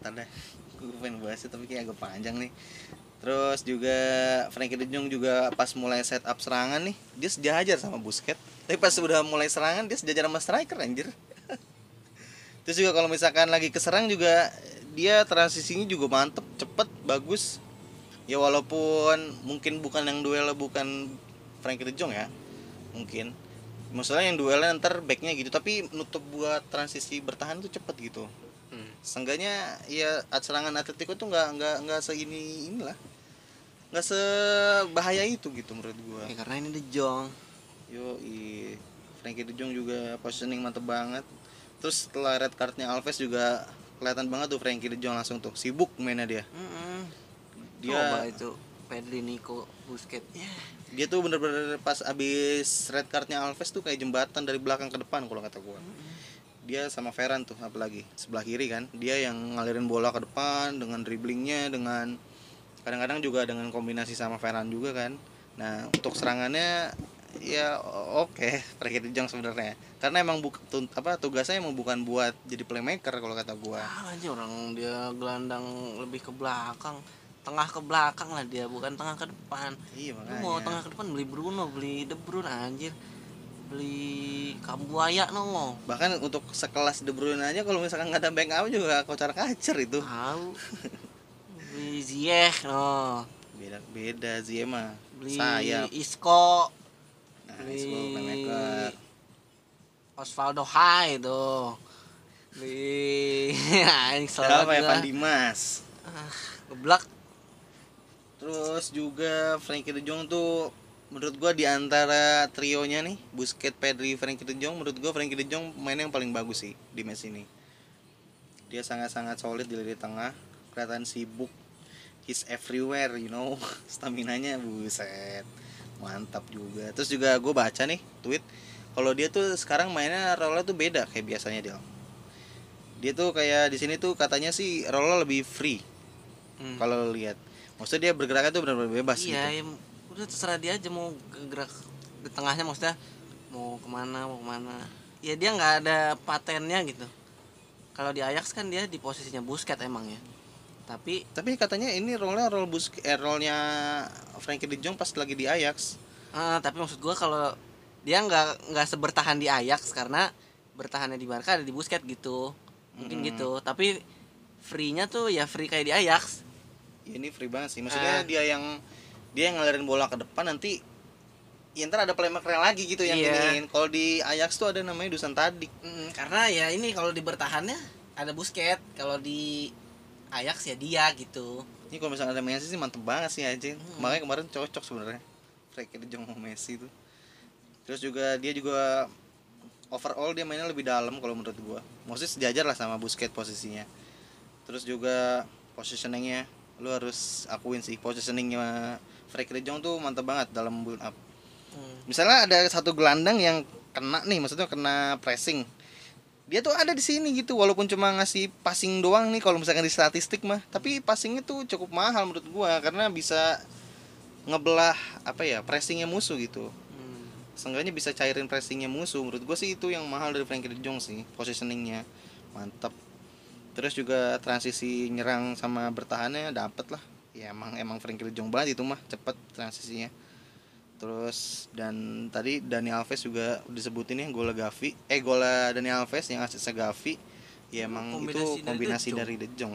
Tanda gue pengen bahasnya tapi kayak agak panjang nih. Terus juga Frankie De Jong juga pas mulai setup serangan nih, dia sejajar sama Busquets. Tapi pas udah mulai serangan dia sejajar sama striker anjir. Terus juga kalau misalkan lagi keserang juga dia transisinya juga mantep, cepet, bagus. Ya walaupun mungkin bukan yang duel bukan Frankie De Jong ya. Mungkin. Maksudnya yang duelnya ntar backnya gitu tapi nutup buat transisi bertahan tuh cepet gitu Seenggaknya ya at- serangan Atletico tuh nggak nggak nggak seini inilah nggak sebahaya itu gitu menurut gua Ya karena ini De Jong. yo i Frankie De Jong juga positioning mantep banget terus setelah red cardnya Alves juga kelihatan banget tuh Frankie De Jong langsung tuh sibuk mainnya dia Mm-mm. dia Coba itu Pedri, Nico, Busquets. Ya. Dia tuh bener-bener pas abis red cardnya Alves tuh kayak jembatan dari belakang ke depan kalau kata gua. Dia sama Ferran tuh apalagi sebelah kiri kan. Dia yang ngalirin bola ke depan dengan dribblingnya dengan kadang-kadang juga dengan kombinasi sama Ferran juga kan. Nah untuk serangannya ya oke Frankie De Jong sebenarnya. Karena emang buk, tun- apa tugasnya emang bukan buat jadi playmaker kalau kata gua. Ah aja orang dia gelandang lebih ke belakang tengah ke belakang lah dia bukan tengah ke depan. Iya lu mau makanya tengah ke depan beli Bruno beli De Bruyne anjir. Beli Kambuaya no. Bahkan untuk sekelas De Bruyne aja kalau misalkan nggak ada backup juga kocar kacir itu. Tahu. Beli Ziyech no. Beda beda Ziyema beli sayap. Isco. Nah beli itu playmaker. Osvaldo Hai tuh beli siapa ya gua. Van Dimas? Ah, geblak terus juga Frankie De Jong tuh menurut gua di antara trionya nih Busquets, Pedri, Frankie De Jong menurut gua Frankie De Jong main yang paling bagus sih di match ini. Dia sangat-sangat solid di lini tengah kelihatan sibuk he's everywhere you know. Stamina nya buset mantap juga. Terus juga gue baca nih tweet kalau dia tuh sekarang mainnya role tuh beda kayak biasanya dia dia tuh kayak di sini tuh katanya sih role lebih free Hmm. kalau lihat maksudnya dia bergeraknya tuh benar-benar bebas iya gitu. ya, udah terserah dia aja mau gerak di tengahnya maksudnya mau ke mana mau ke mana. Ya dia nggak ada patennya gitu. Kalau di Ajax kan dia di posisinya Busquets emang ya. Tapi tapi katanya ini role-nya role bus eh, role-nya Frankie De Jong pas lagi di Ajax. Eh, tapi maksud gua kalau dia nggak nggak sebertahan di Ajax karena bertahannya di Barca ada di Busquets gitu. Mungkin Mm-mm. gitu. Tapi free-nya tuh ya free kayak di Ajax ya, ini free banget sih. Maksudnya Ah. dia yang dia yang ngalirin bola ke depan nanti ya ntar ada playmaker lagi gitu yang Iya. iniin. Kalau di Ajax tuh ada namanya Dusan Tadic. Mm, karena ya ini kalau di bertahannya ada Busquets. Kalau di Ajax ya dia gitu. Ini kalau misalnya ada Messi sih mantep banget sih aja Hmm. makanya kemarin cocok sebenarnya. Frankie De Jong Messi tuh. Terus juga dia juga overall dia mainnya lebih dalam kalau menurut gua. Maksudnya sejajar lah sama Busquets posisinya. Terus juga positioningnya lu harus akuin sih positioningnya. Frankie De Jong tuh mantep banget dalam build up. Hmm. misalnya ada satu gelandang yang kena nih maksudnya kena pressing. Dia tuh ada di sini gitu walaupun cuma ngasih passing doang nih kalau misalkan di statistik mah. Tapi passingnya tuh cukup mahal menurut gua karena bisa ngebelah apa ya pressingnya musuh gitu. Hmm. seenggaknya bisa cairin pressingnya musuh. Menurut gua sih itu yang mahal dari Frankie De Jong sih positioningnya. Mantap terus juga transisi nyerang sama bertahannya dapet lah. Ya emang emang Frankie De Jong banget itu mah cepet transisinya. Terus dan tadi Dani Alves juga disebutin ya gol Gavi eh gol Dani Alves yang asisnya Gavi. Ya emang Kombinasi itu dari De kombinasi Jong. dari De Jong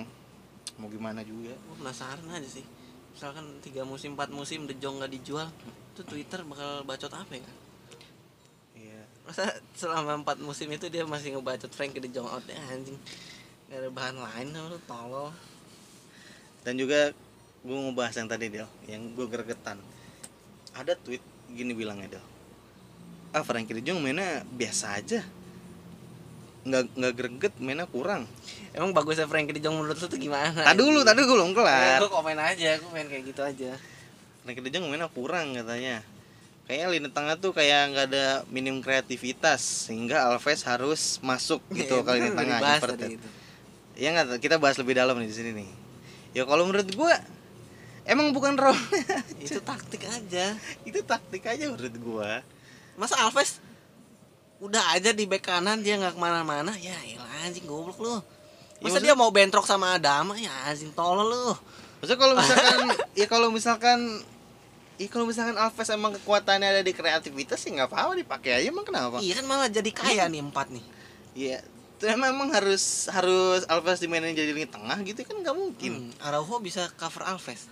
mau gimana juga. Gua penasaran aja sih. Misalkan tiga musim empat musim De Jong nggak dijual itu Twitter bakal bacot apa ya? Kan iya. Masa selama empat musim itu dia masih ngebacot Frankie De Jong out ya anjing nggak ada bahan lain lu tolol dan juga gue mau bahas yang tadi Del. Yang gue gregetan. Ada tweet gini bilangnya Del. Ah Frankie De Jong mainnya biasa aja. Nggak nggak greget mainnya kurang. Emang bagusnya Frankie De Jong menurut lu tuh gimana? Tadi dulu tadi gue belum kelar. Gue komen aja gue main kayak gitu aja. Frankie De Jong mainnya kurang katanya. Kayaknya lini tengah tuh kayak nggak ada minim kreativitas sehingga Alves harus masuk gitu Ya, ke lini tengah inverted. Ya nggak kita bahas lebih dalam nih di sini nih. Ya kalau menurut gue emang bukan role itu taktik aja. Itu taktik aja menurut gue masa Alves udah aja di bek kanan dia nggak ke mana-mana? Ya elah anjing goblok lu. Ya, masa maksud- dia mau bentrok sama Adama? Ya anjing tolol lu. Maksudnya kalau misalkan ya kalau misalkan ya kalau misalkan Alves emang kekuatannya ada di kreativitas sih nggak apa-apa dipakai aja emang kenapa? iya kan malah jadi kaya nih empat nih. Iya. Itu emang, emang harus harus Alves dimainin jadi lini tengah gitu kan nggak mungkin. Hmm, Araujo bisa cover Alves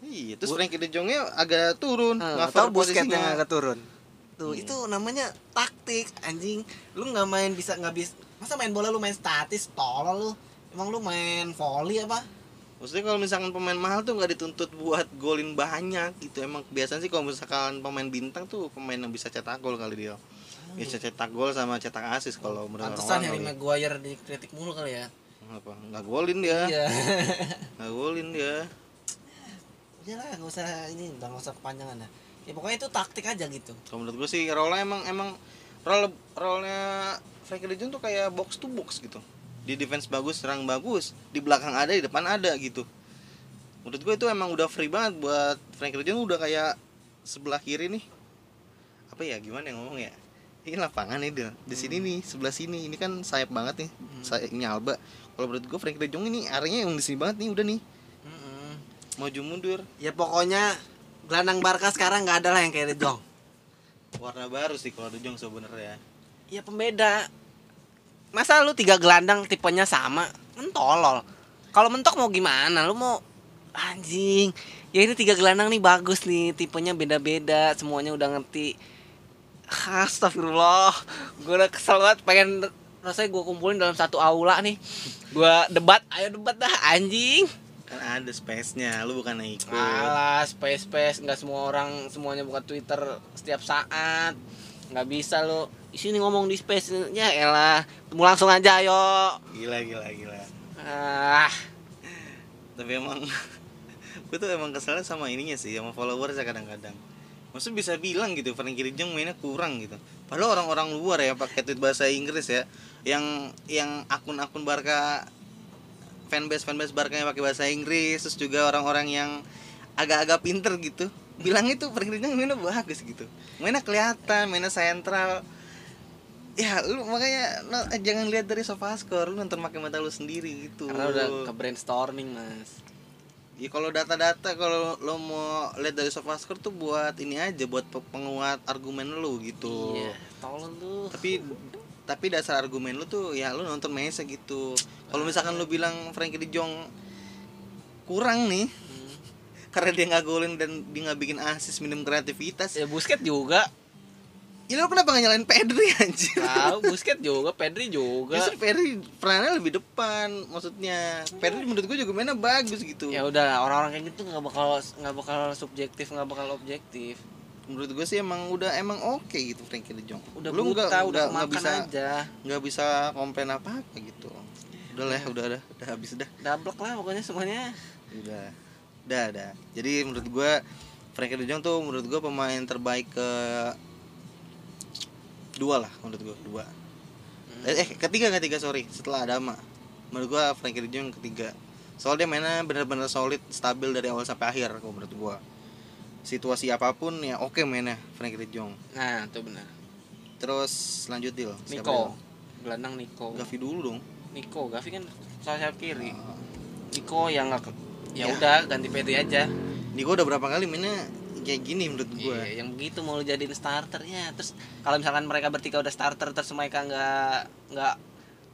Iya, terus Frankie De Jongnya agak turun, cover atau Busquets posisinya. yang agak turun tuh Hmm. itu namanya taktik anjing lu nggak main bisa nggak bisa masa main bola lu main statis tolol lu emang lu main volley apa Maksudnya kalau misalkan pemain mahal tuh nggak dituntut buat golin banyak gitu. Emang biasanya sih kalau misalkan pemain bintang tuh pemain yang bisa cetak gol kali dia. Bisa cetak gol sama cetak asis kalau menurut Pantesan Harry. Maguire dikritik mulu kali ya Apa? Nggak golin dia. iya Nggak golin dia. udah lah nggak usah ini udah nggak usah kepanjangan dah ya pokoknya itu taktik aja gitu Kalau menurut gue sih role emang emang role role nya Frankie De Jong tuh kayak box to box gitu. Di defense bagus, serang bagus, di belakang ada, di depan ada gitu. Menurut gue itu emang udah free banget buat Frankie De Jong udah kayak sebelah kiri nih. Apa ya gimana yang ngomong ya ini lapangan nih Del. di sini nih sebelah sini. Ini kan sayap banget nih. Sayapnya Alba. Kalau menurut gue Frank De Jong ini areanya yang di sini banget nih udah nih. Mm-mm. maju mundur ya pokoknya gelandang Barca sekarang nggak ada lah yang kayak De Jong. Warna baru sih kalau De Jong sebenarnya. Ya pembeda. Masa lu tiga gelandang tipenya sama? Kan tolol. Kalau mentok mau gimana? Lu mau anjing. Ya ini tiga gelandang nih bagus nih tipenya beda-beda semuanya udah ngerti Astagfirullah. Gue udah kesel banget pengen rasanya gue kumpulin dalam satu aula nih. Gue debat. Ayo debat dah anjing. Kan ada space-nya lu bukan yang ikut. Alah, space space nggak semua orang semuanya buka Twitter setiap saat. nggak bisa. Di sini ngomong di space ya elah. Temu langsung aja ayo. gila gila gila. Ah, tapi emang gue tuh emang keselnya sama ininya sih sama followers ya kadang-kadang maksud bisa bilang gitu De Jong mainnya kurang gitu. Padahal orang-orang luar ya pakai tweet bahasa Inggris ya yang yang akun-akun Barca fanbase fanbase Barca yang pakai bahasa Inggris terus juga orang-orang yang agak-agak pinter gitu bilang itu De Jong mainnya bagus gitu. Mainnya kelihatan mainnya sentral. Ya lu makanya no, eh, jangan lihat dari sofa score lu nonton pakai mata lu sendiri gitu. Karena udah ke brainstorming mas. Ya kalau data-data kalau lo mau lihat dari sofascore tuh buat ini aja buat pe- penguat argumen lo gitu. Iya, tolong tuh. Tapi tapi dasar argumen lu tuh ya lu nonton Messi gitu. Kalau misalkan lu bilang Frankie De Jong kurang nih Hmm. karena dia nggak golin dan dia nggak bikin asis minim kreativitas. Ya Busket juga. Ya lu kenapa nggak nyalain Pedri anjir? Tahu Busket juga, Pedri juga. Justru Pedri perannya lebih depan maksudnya. Pedri menurut gue juga mainnya bagus gitu. Ya udah orang-orang kayak gitu nggak bakal nggak bakal subjektif, nggak bakal objektif. Menurut gue sih emang udah emang oke gitu Frankie De Jong. Udah lu buta, nggak- udah nggak- makan bisa aja. nggak bisa komplain apa apa gitu udah lah udah udah udah habis dah Dablek lah pokoknya semuanya. udah udah udah jadi menurut gua Frankie De Jong tuh menurut gua pemain terbaik ke dua lah menurut gua dua eh, eh ketiga ketiga sorry setelah Adama menurut gua Frankie De Jong ketiga soalnya dia mainnya benar-benar solid stabil dari awal sampai akhir kalau menurut gua situasi apa pun ya oke mainnya Frankie De Jong Nah, itu benar. terus lanjut deal Niko. Gelandang Niko. Gavi dulu dong Niko, Gavi kan sayap kiri. Niko yang nggak ya Ya. udah ganti Pedri aja. Niko udah berapa kali mainnya kayak gini menurut gua Iya, yang begitu mau lu jadiin starter ya. Terus kalau misalkan mereka bertiga udah starter terus mereka nggak nggak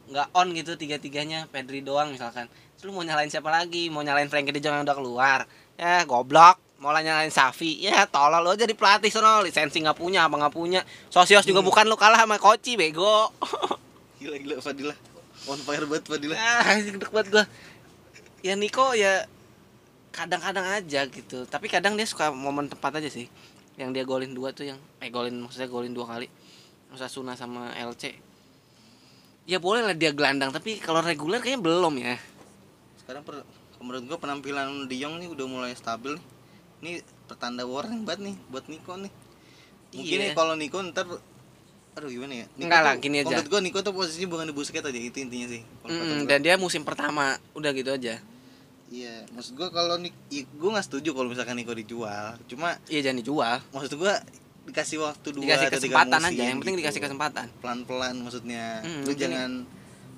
nggak on gitu tiga-tiganya Pedri doang misalkan. Terus lu mau nyalain siapa lagi? Mau nyalain Frankie De Jong yang udah keluar? Ya goblok. Mau lah nyalain Safi ya tolol lo jadi pelatih sono lisensi nggak punya apa nggak punya sosios juga Hmm. bukan lu kalah sama Koci bego gila gila Fadila on fire banget Fadila ah deg banget gua ya Niko ya kadang-kadang aja gitu. Tapi kadang dia suka momen tepat aja sih. Yang dia golin dua tuh yang eh golin maksudnya golin dua kali. Suna sama LC ya boleh lah dia gelandang tapi kalau reguler kayaknya belum ya. Sekarang per, menurut gua penampilan De Jong nih udah mulai stabil nih. Ini pertanda warning banget nih buat Niko nih. Mungkin Iya. nih kalau Niko ntar aduh gimana ya? Niko Enggak lah, gini aja. menurut gua Niko tuh posisinya bukan di Busquets aja itu intinya sih. Mm, dan dia musim pertama udah gitu aja iya maksud gua kalau Nik i- gua nggak setuju kalau misalkan Niko dijual. Cuma iya jangan dijual. maksud gua dikasih waktu dua dikasih atau tiga kesempatan aja musim yang penting gitu. dikasih kesempatan. Pelan-pelan maksudnya. Hmm, lu jangan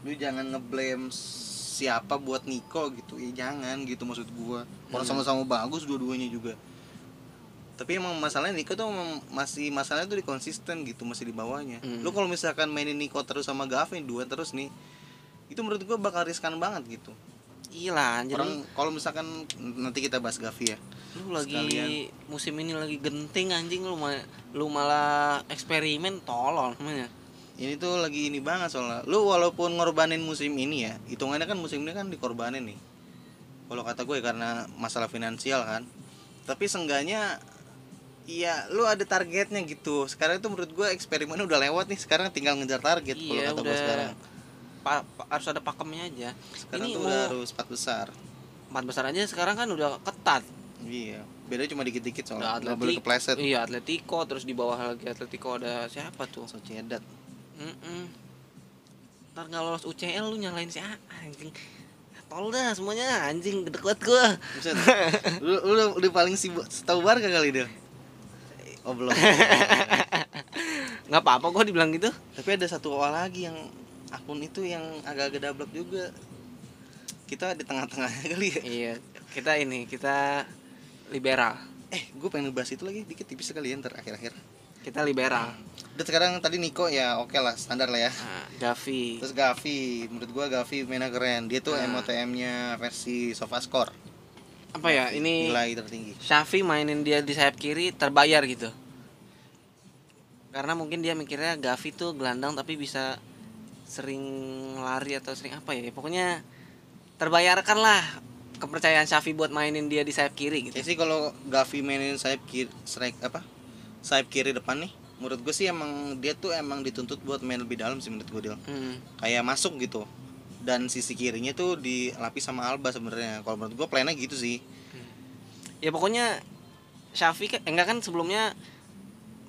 lu jangan ngeblame siapa buat Niko gitu. Ya jangan gitu maksud gua. Orang Hmm. sama-sama bagus dua-duanya juga. Tapi emang masalahnya Niko tuh masih masalahnya tuh di konsisten gitu masih di bawahnya. Hmm. lu kalau misalkan mainin Niko terus sama Gavin dua terus nih itu menurut gua bakal riskan banget gitu iya lah anjir orang kalau misalkan nanti kita bahas Gavi ya lu lagi sekalian. musim ini lagi genting anjing lu ma- lu malah eksperimen tolol namanya ini tuh lagi ini banget soalnya lu walaupun ngorbanin musim ini ya hitungannya kan musim ini kan dikorbanin nih kalau kata gue karena masalah finansial kan tapi seenggaknya Iya, lu ada targetnya gitu. Sekarang itu menurut gue eksperimennya udah lewat nih. Sekarang tinggal ngejar target kalau Iya, kata gue sekarang. Pa- pa- harus ada pakemnya aja Sekarang Ini tuh udah harus empat besar. empat besar aja sekarang kan udah ketat Iya, beda cuma dikit-dikit soalnya. Nggak boleh kepleset. iya Atletico terus di bawah lagi Atletico ada siapa tuh Sociedad. Mm-mm. ntar nggak lolos UCL lu nyalain si anjing tol dah semuanya anjing gede banget gua Buset. lu, lu udah, udah paling sibuk setahu Barca kali dia. Oh belum. nggak apa-apa gua dibilang gitu tapi ada satu awal lagi yang akun itu yang agak-agak dablek juga. Kita di tengah-tengahnya kali ya. Iya kita ini kita liberal. Eh gue pengen ngebahas itu lagi dikit tipis sekali ya ntar akhir-akhir. Kita liberal. Udah sekarang tadi Niko ya oke lah standar lah ya. Nah, Gavi. Terus Gavi menurut gua Gavi mainnya keren. Dia tuh Nah. MOTM nya versi SofaScore. Apa ya ini nilai tertinggi. Shafi mainin dia di sayap kiri terbayar gitu. Karena mungkin dia mikirnya Gavi tuh gelandang tapi bisa sering lari atau sering apa ya pokoknya terbayarkan lah kepercayaan Shafi buat mainin dia di sayap kiri gitu. Ya sih kalau Gavi mainin sayap kiri strike apa sayap kiri depan nih menurut gue sih emang dia tuh emang dituntut buat main lebih dalam sih menurut gue Dil. Hmm. kayak masuk gitu dan sisi kirinya tuh dilapis sama Alba sebenarnya. Kalau menurut gue plannya gitu sih. Ya pokoknya Shafi kan enggak kan sebelumnya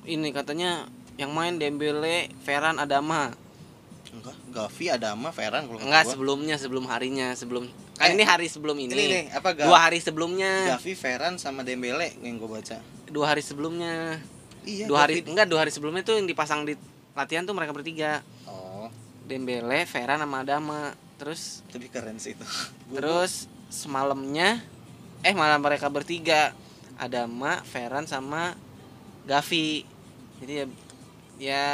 ini katanya yang main Dembele, Ferran, Adama enggak Gavi Adama Ferran kalau kata enggak gua. sebelumnya sebelum harinya sebelum kan Eh, ini hari sebelum ini, ini nih apa dua hari sebelumnya. Gavi Ferran sama Dembele yang gue baca. Dua hari sebelumnya. Iya dua hari enggak dua hari sebelumnya tuh yang dipasang di latihan tuh mereka bertiga. Oh. Dembele, Ferran sama Adama. Terus tapi keren sih itu. terus semalamnya eh malam mereka bertiga. Adama, Ferran sama Gavi jadi ya ya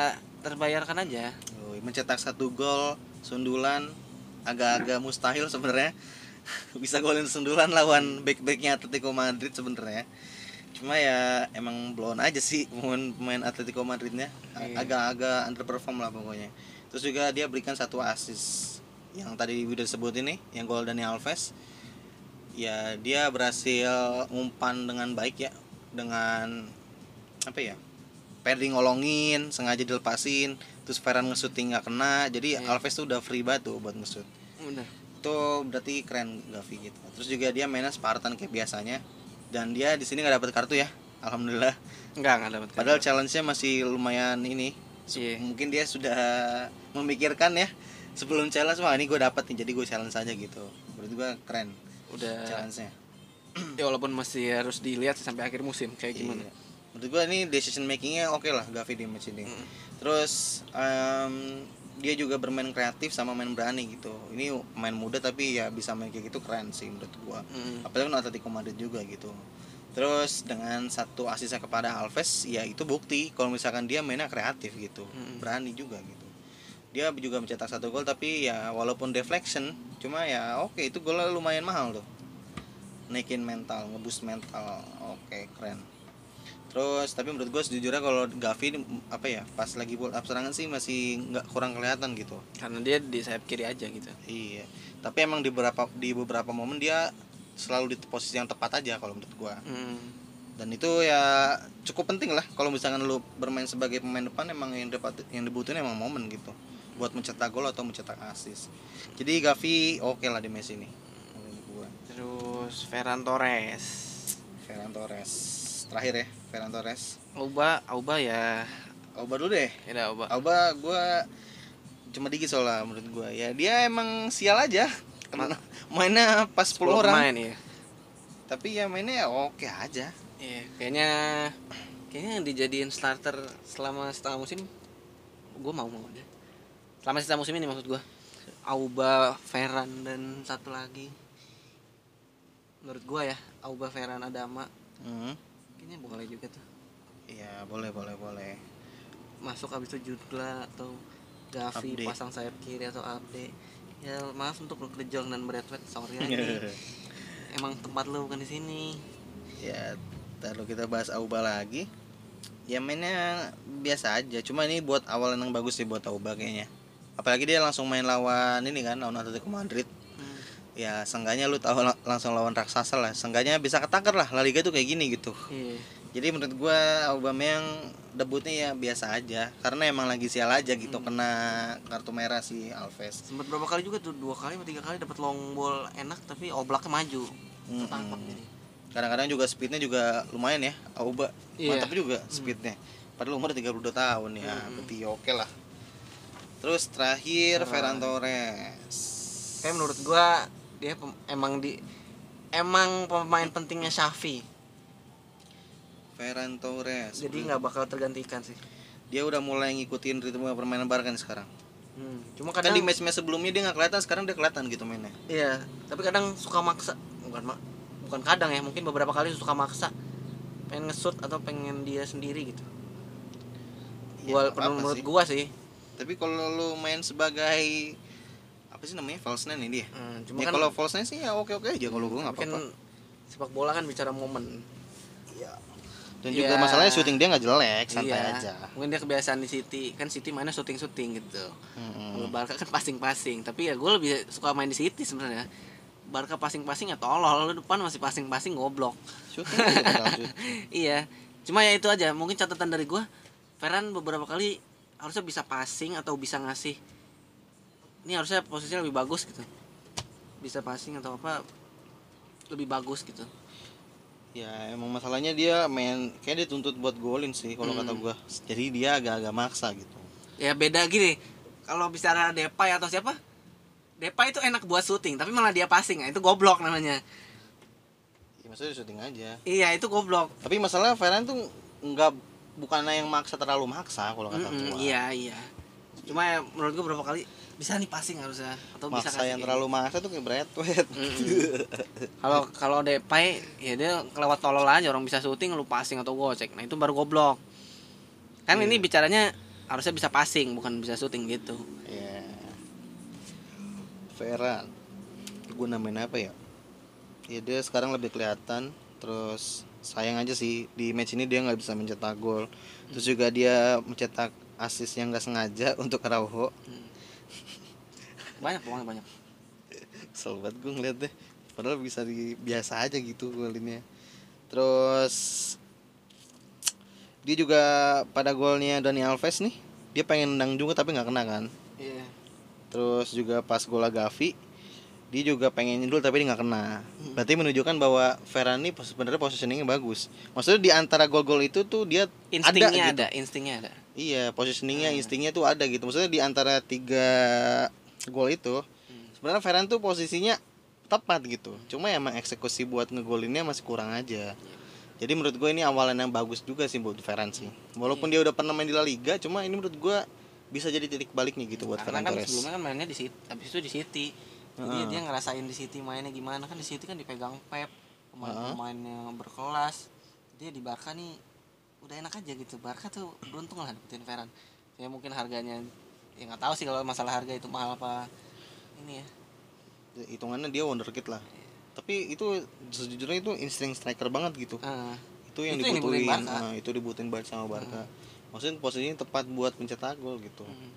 terbayarkan aja mencetak satu gol sundulan agak-agak mustahil sebenarnya. Bisa golin sundulan lawan back-backnya Atletico Madrid sebenarnya. Cuma ya emang blown aja sih pemain pemain Atletico Madridnya. Iya. agak-agak underperform lah pokoknya. Terus juga dia berikan satu assist. Yang tadi udah sebut ini yang gol Dani Alves. Ya dia berhasil umpan dengan baik ya. Dengan apa ya Pedri ngolongin sengaja dilepasin terus Ferran nge-shooting nggak kena jadi Iya. Alves tuh udah free banget tuh buat nge-shoot. Bener. Itu berarti keren Gavi gitu. Terus juga dia mainnya Spartan kayak biasanya. Dan dia di sini nggak dapet kartu ya alhamdulillah. Enggak enggak dapat padahal challenge-nya masih lumayan ini. Iya. mungkin dia sudah memikirkan ya sebelum challenge wah ini gue dapet nih jadi gue challenge aja gitu. Berarti gue keren udah. challenge-nya. Ya walaupun masih harus dilihat sampai akhir musim kayak gimana. Iya. Menurut gua ini decision makingnya oke lah Gavi di match ini. Mm. Terus em, dia juga bermain kreatif sama main berani gitu. Ini main muda tapi ya bisa main kayak gitu keren sih menurut gua. Hmm. Apalagi kan Atletico Madrid juga gitu. Terus dengan satu asisnya kepada Alves ya itu bukti kalau misalkan dia mainnya kreatif gitu. Mm. Berani juga gitu. Dia juga mencetak satu gol tapi ya walaupun deflection cuma ya oke itu golnya lumayan mahal tuh. Naikin mental, ngeboost mental. Oke, keren terus tapi menurut gue sejujurnya kalau Gavi ini, apa ya pas lagi build up serangan sih masih nggak kurang kelihatan gitu. Karena dia di sayap kiri aja gitu. Iya. Tapi emang di beberapa di beberapa momen dia selalu di posisi yang tepat aja kalau menurut gue Hmm. dan itu ya cukup penting lah kalau misalkan lu bermain sebagai pemain depan emang yang dapat yang dibutuhin emang momen gitu. Buat mencetak gol atau mencetak assist. Jadi Gavi oke lah di match ini. Terus Ferran Torres. Ferran Torres terakhir ya Ferran Torres. Auba Auba ya. Oba dulu deh. Ya Auba. Alba gue cuma dikit soalnya menurut gue ya dia emang sial aja. Karena mainnya pas 10 orang. main ya tapi ya mainnya ya oke aja. Iya, kayaknya kayaknya dijadiin starter selama setengah musim gue mau mau aja. Selama setengah musim ini maksud gue Auba Ferran dan satu lagi. Menurut gue ya Auba Ferran Adama. Hmm. Kayaknya boleh juga tuh ya boleh boleh boleh masuk habis itu Jutla atau Gavi Abde. pasang sayap kiri atau Abde ya maaf untuk Luke De Jong dan Bradford sorry ya nih. emang tempat lu bukan di sini ya kalau kita bahas Auba lagi ya mainnya biasa aja cuma ini buat awal yang bagus sih buat Auba kayaknya apalagi dia langsung main lawan ini kan lawan Atletico Madrid. Ya seenggaknya lu tahu la- langsung lawan raksasa lah seenggaknya bisa ketakar lah La Liga tuh kayak gini gitu iya Jadi menurut gua Aubameyang debutnya ya biasa aja karena emang lagi sial aja gitu Hmm. kena kartu merah si Alves. sempat berapa kali juga tuh dua kali atau tiga kali dapat long ball enak tapi oblaknya maju ketangkep jadi Kadang-kadang juga speednya juga lumayan ya Auba. Iya. Mantap juga speednya. Padahal umur 32 tahun ya, Hmm. berarti ya oke lah. Terus terakhir. Ferran Torres. kayak menurut gua dia emang di emang pemain pentingnya Shafi Ferran Torres. jadi nggak bakal tergantikan sih dia udah mulai ngikutin ritme permainan Barca nih sekarang Hmm, Cuma kan kadang di match-match sebelumnya dia nggak kelihatan sekarang dia kelihatan gitu mainnya Iya, tapi kadang suka maksa, bukan mak bukan kadang ya, mungkin beberapa kali suka maksa pengen nge-shoot atau pengen dia sendiri gitu. Ya, Gua menurut sih. gua sih. tapi kalau lu main sebagai apa sih namanya false nine ini dia Hmm, cuma ya kan kalau false nine sih ya oke oke aja kalau gua nggak apa-apa sepak bola kan bicara momen. dan Iya. juga masalahnya syuting dia nggak jelek santai Iya, aja Mungkin dia kebiasaan di City, kan City mainnya syuting-syuting gitu. Mm-mm. Kalau Barca kan passing-passing, tapi ya gue lebih suka main di City sebenarnya. Barca passing-passing ya tolol, lu depan masih passing-passing goblok. syuting iya cuma ya itu aja mungkin catatan dari gua Ferran beberapa kali harusnya bisa passing atau bisa ngasih ini harusnya posisinya lebih bagus gitu. Bisa passing atau apa lebih bagus gitu. Ya emang masalahnya dia main kayak dia tuntut buat golin sih kalau kata Hmm. gua. Jadi dia agak-agak maksa gitu. Ya beda gini. Kalau bicara Depay atau siapa Depay itu enak buat syuting tapi malah dia passing. Nah, itu goblok namanya. Ya maksudnya syuting aja. Iya itu goblok. Tapi masalah Ferran tuh nggak bukannya yang maksa terlalu maksa kalau kata Mm-mm, gua. iya iya. Cuma ya menurut gua beberapa kali bisa nih passing harusnya atau bisa maksa kasih yang terlalu maksa tuh kayak Bradway Kalau kalau Depay ya dia kelewat tolol aja orang bisa syuting lu passing atau gocek. Nah, itu baru goblok. Kan Iya. ini bicaranya harusnya bisa passing bukan bisa syuting gitu. ya Ferran gue namain apa ya? Ya dia sekarang lebih kelihatan terus sayang aja sih di match ini dia nggak bisa mencetak gol. Terus juga dia mencetak assist yang nggak sengaja untuk Araujo Banyak banget banyak. banget gue ngeliat deh padahal bisa di biasa aja gitu golinnya terus dia juga pada golnya Dani Alves nih dia pengen nendang juga tapi nggak kena kan Iya. terus juga pas gol Gavi dia juga pengen nyundul tapi dia nggak kena. Berarti menunjukkan bahwa Ferran ini pos- sebenarnya positioningnya bagus. Maksudnya di antara gol-gol itu tuh dia Instingnya ada, ada, gitu. instingnya ada. iya positioningnya instingnya tuh ada gitu. Maksudnya di antara tiga gol itu sebenarnya Ferran tuh posisinya tepat gitu. Cuma emang eksekusi buat ngegolinnya masih kurang aja. Jadi menurut gue ini awalan yang bagus juga sih buat Ferran sih. Walaupun dia udah pernah main di La Liga cuma ini menurut gue bisa jadi titik baliknya gitu buat Karena Ferran kan Torres. sebelumnya kan mainnya di City, habis itu di City. Jadi Heeh. dia ngerasain di City mainnya gimana kan di City kan dipegang Pep, pemain-pemainnya berkelas. Dia di Barca nih udah enak aja gitu. Barca tuh beruntung lah dapetin Ferran. Ya mungkin harganya ya nggak tahu sih kalau masalah harga itu mahal apa ini ya. hitungannya dia wonderkid lah tapi itu sejujurnya itu insting striker banget gitu Ah, itu yang Itu yang dibutuhin Barca. nah, itu dibutuhin banget sama Barca maksudnya posisinya tepat buat mencetak gol gitu mm.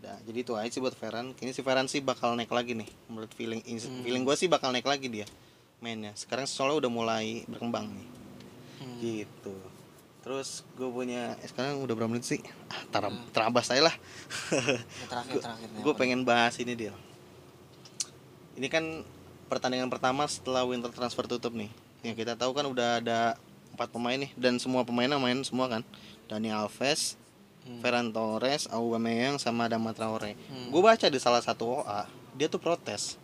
Nah jadi itu aja sih buat Ferran. Kini si Ferran sih bakal naik lagi nih menurut feeling Hmm. feeling gue sih bakal naik lagi dia mainnya. Sekarang soalnya udah mulai berkembang nih. Hmm. gitu. Terus gue punya eh, sekarang udah berapa menit sih? Ah, tar- Hmm. terabas saya lah. Terakhir terakhir nih, gue pengen bahas ini dia ini kan pertandingan pertama setelah winter transfer tutup nih. Yang kita tahu kan udah ada empat pemain nih dan semua pemainnya main semua kan. Dani Alves Hmm. Ferran Torres Aubameyang sama Adama Traore. Hmm. gue baca di salah satu OA dia tuh protes.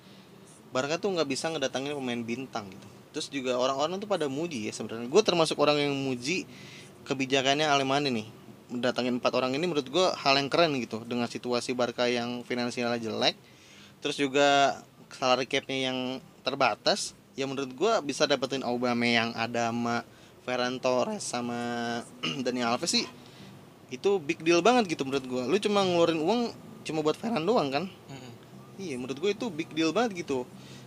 Barca tuh nggak bisa ngedatangin pemain bintang gitu. Terus juga orang-orang tuh pada muji ya sebenarnya. Gue termasuk orang yang muji kebijakannya Alemani nih. Mendatangin empat orang ini menurut gue hal yang keren gitu dengan situasi Barca yang finansialnya jelek terus juga salary capnya yang terbatas ya menurut gue bisa dapetin Aubameyang Adama Ferran Torres sama Dani Alves sih itu big deal banget gitu menurut gue lu cuma ngeluarin uang cuma buat Ferran doang kan Mm-mm. Iya menurut gue itu big deal banget gitu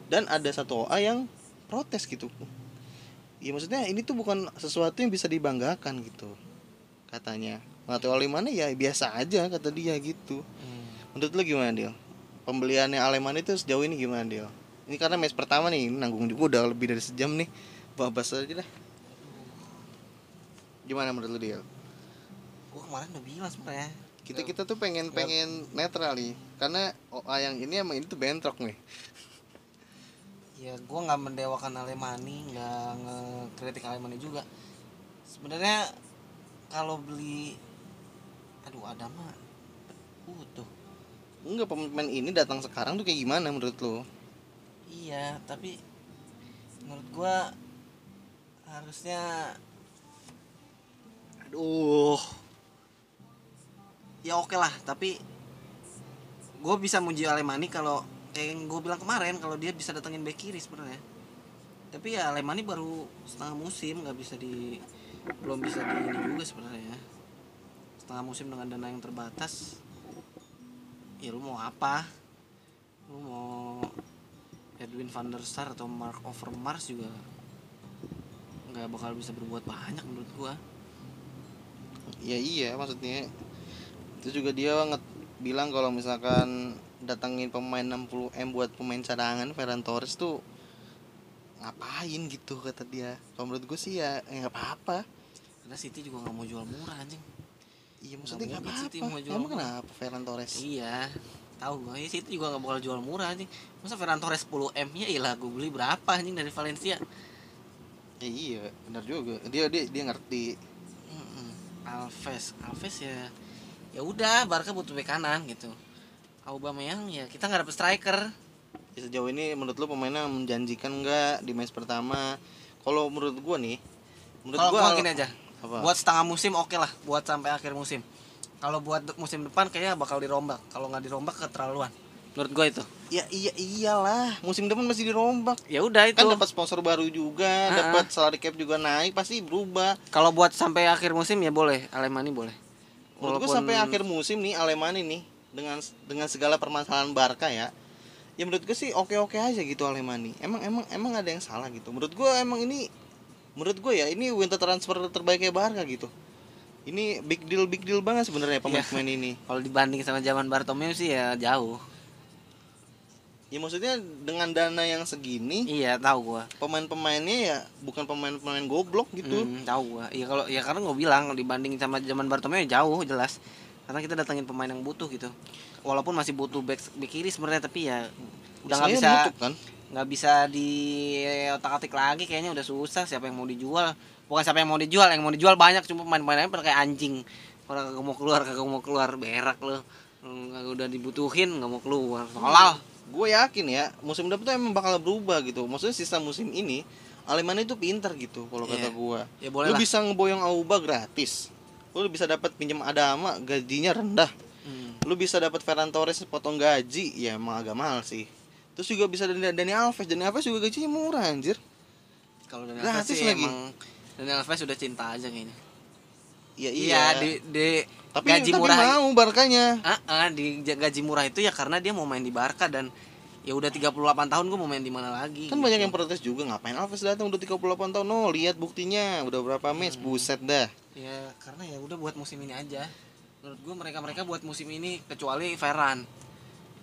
Dan ada satu OA yang protes gitu Iya maksudnya ini tuh bukan sesuatu yang bisa dibanggakan gitu Katanya Nggak tahu mana ya biasa aja kata dia gitu Hmm. Menurut lu gimana Dil? Pembeliannya Aleman itu sejauh ini gimana Dil? Ini karena match pertama nih nanggung juga udah lebih dari sejam nih Bahas aja dah Gimana menurut lu Dil? Gua kemarin udah bilang sebenarnya. Kita kita tuh pengen pengen netral nih Karena OA yang ini emang ini tuh bentrok nih ya gue nggak mendewakan Alemani nggak ngekritik Alemani juga sebenarnya kalau beli aduh ada mah butuh Enggak pemain ini datang sekarang tuh kayak gimana menurut lo? iya tapi menurut gua harusnya aduh ya oke lah tapi gue bisa muji Alemani kalau kayak yang gue bilang kemarin kalau dia bisa datengin back kiri sebenarnya. Tapi ya Alemani baru setengah musim nggak bisa di belum bisa di ini juga sebenarnya setengah musim dengan dana yang terbatas ya lu mau apa? Lu mau Edwin van der Sar atau Mark Overmars juga nggak bakal bisa berbuat banyak menurut gua. Ya iya maksudnya itu juga dia nget bilang kalau misalkan datangin pemain 60 m buat pemain cadangan Ferran Torres tuh ngapain gitu kata dia. Kalau menurut gue sih ya ya nggak apa-apa. Karena City juga nggak mau jual murah anjing. Iya maksudnya nggak apa-apa. mau jual emang kenapa Ferran Torres? Iya tahu gua. Ya City juga nggak bakal jual murah anjing. Masa Ferran Torres 10 m ya ilah gue beli berapa anjing dari Valencia? Ya iya benar juga. Dia dia dia ngerti. Mm-mm. Alves. Alves ya ya udah Barca butuh bek kanan gitu. Aubameyang ya kita nggak dapet striker. Ya, sejauh ini menurut lu pemainnya menjanjikan nggak di match pertama? Kalau menurut gua nih menurut kalau gua gua gini aja. Apa? Buat setengah musim oke lah. Buat sampai akhir musim. Kalau buat musim depan kayaknya bakal dirombak. Kalau nggak dirombak keterlaluan. Menurut gua itu. Ya iya iyalah. Musim depan masih dirombak. Ya udah itu. kan dapat sponsor baru juga dapat salary cap juga naik pasti berubah. Kalau buat sampai akhir musim ya boleh. Alemani boleh menurut gua Walaupun- sampai akhir musim nih Alemani nih dengan dengan segala permasalahan Barca ya ya menurut gue sih oke oke aja gitu Alemani emang emang emang ada yang salah gitu. Menurut gua emang ini menurut gue ya ini winter transfer terbaiknya Barca gitu. Ini big deal big deal banget sebenarnya pemain-pemain ini. Kalau dibanding sama zaman Bartomeu sih ya jauh ya maksudnya dengan dana yang segini iya tahu gua. pemain-pemainnya ya bukan pemain-pemain goblok gitu. Hmm, tahu gua. Iya kalau ya karena gue bilang dibanding sama zaman Bartomeu ya jauh jelas. Karena kita datangin pemain yang butuh gitu. Walaupun masih butuh back, back kiri sebenarnya tapi ya udah nggak bisa kan? nggak bisa di otak atik lagi kayaknya udah susah siapa yang mau dijual. Bukan siapa yang mau dijual yang mau dijual banyak cuma pemain-pemainnya pada kayak anjing. Orang kagak mau keluar kagak mau keluar berak lo udah dibutuhin nggak mau keluar. Tolol gue yakin ya musim depan tuh emang bakal berubah gitu. Maksudnya sisa musim ini Alemani itu pinter gitu kalau Iya. kata gue ya boleh lu lah. bisa ngeboyong Auba gratis. Lu bisa dapat pinjam Adama gajinya rendah. Hmm. lu bisa dapat Ferran Torres potong gaji ya emang agak mahal sih. Terus juga bisa Dani, Dani Alves. Dani Alves juga gajinya murah anjir. Kalau Daniel Alves sih lagi. emang Daniel Alves sudah cinta aja kayaknya ya iya di, di tapi gaji tapi murah mau Barkanya. Ah, ah, di gaji murah itu ya karena dia mau main di Barca dan ya udah 38 tahun gue mau main di mana lagi kan gitu. banyak yang protes juga ngapain Alves datang udah 38 tahun? No lihat buktinya udah berapa match? Hmm. buset dah. Ya karena ya udah buat musim ini aja. Menurut gue mereka mereka buat musim ini kecuali Ferran.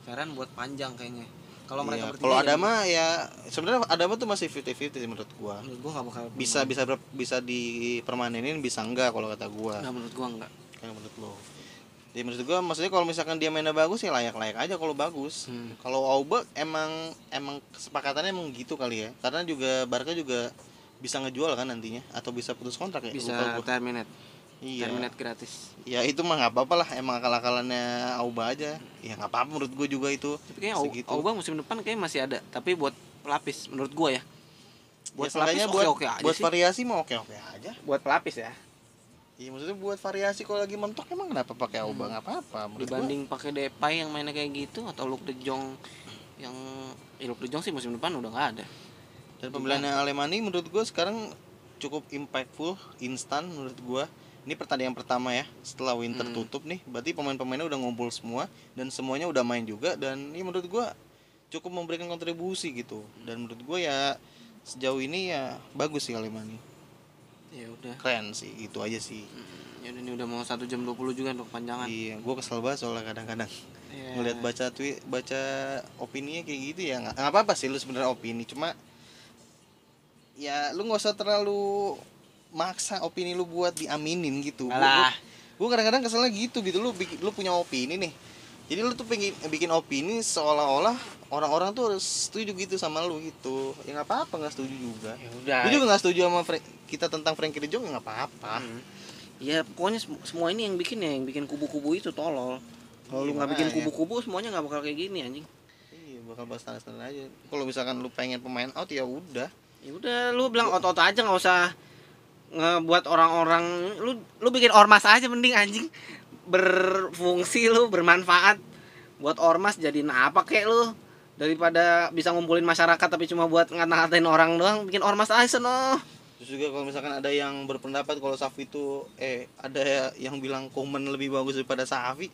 Ferran buat panjang kayaknya kalau mereka Iya, kalau ya- Adama ya sebenarnya Adama tuh masih 50-50 sih menurut gua. menurut gue nggak bakal Bisa bisa ber- bisa dipermanenin bisa enggak kalau kata gua. nggak menurut gue nggak Kayak menurut lo. Ya menurut gua maksudnya kalau misalkan dia mainnya bagus ya layak-layak aja kalau bagus. Hmm. Kalau Auba emang emang kesepakatannya emang gitu kali ya. Karena juga Barca juga bisa ngejual kan nantinya atau bisa putus kontrak ya bisa gua. terminate iya. Terminate gratis. Ya itu mah nggak apa-apa lah. Emang akal-akalannya Auba aja. Ya nggak apa-apa menurut gua juga itu. Tapi kayaknya Segitu. Auba musim depan kayaknya masih ada tapi buat pelapis menurut gue ya. Buat ya, pelapis buat oke oke aja buat sih. variasi mah oke-oke aja. Buat pelapis ya? Iya maksudnya buat variasi kalau lagi mentok emang kenapa pakai Auba? Nggak apa-apa menurut gua. dibanding pakai Depay yang mainnya kayak gitu atau Luke De Jong yang ya Luke De Jong sih musim depan udah nggak ada. Dan pembeliannya Alemani menurut gue sekarang cukup impactful, instan menurut gue. Ini pertandingan pertama ya setelah winter Hmm. tutup nih. Berarti pemain-pemainnya udah ngumpul semua dan semuanya udah main juga dan ini menurut gue cukup memberikan kontribusi gitu. Dan menurut gue ya sejauh ini ya bagus sih Alemani. ya udah Keren sih, itu aja sih. Hmm, ya udah ini udah mau satu jam 20 juga untuk panjangan Iya, gue kesel banget soalnya kadang-kadang Ya. ngeliat baca tweet, baca opininya kayak gitu ya nggak apa-apa sih lu sebenarnya opini, cuma ya lu nggak usah terlalu maksa opini lu buat diaminin gitu. Alah. Gue kadang-kadang keselnya gitu gitu lu lu punya opini nih. Jadi lu tuh pengen bikin opini seolah-olah orang-orang tuh harus setuju gitu sama lu gitu. Ya nggak apa-apa nggak setuju juga. ya udah Gue juga nggak setuju sama Fra- kita tentang Frankie De Jong ya nggak apa-apa. Hmm. ya pokoknya sem- semua ini yang bikin ya yang bikin kubu-kubu itu tolol kalau lu Iya, nggak bikin makanya. kubu-kubu semuanya nggak bakal kayak gini anjing Iya bakal bahas standar aja. Kalau misalkan lu pengen pemain out ya udah. ya udah lu bilang otot aja nggak usah ngebuat orang-orang lu lu bikin ormas aja mending anjing berfungsi lu bermanfaat buat ormas jadiin apa kek lu daripada bisa ngumpulin masyarakat tapi cuma buat ngata-ngatain orang doang bikin ormas aja no Terus juga kalau misalkan ada yang berpendapat kalau Safi itu eh ada yang bilang Komen lebih bagus daripada Safi.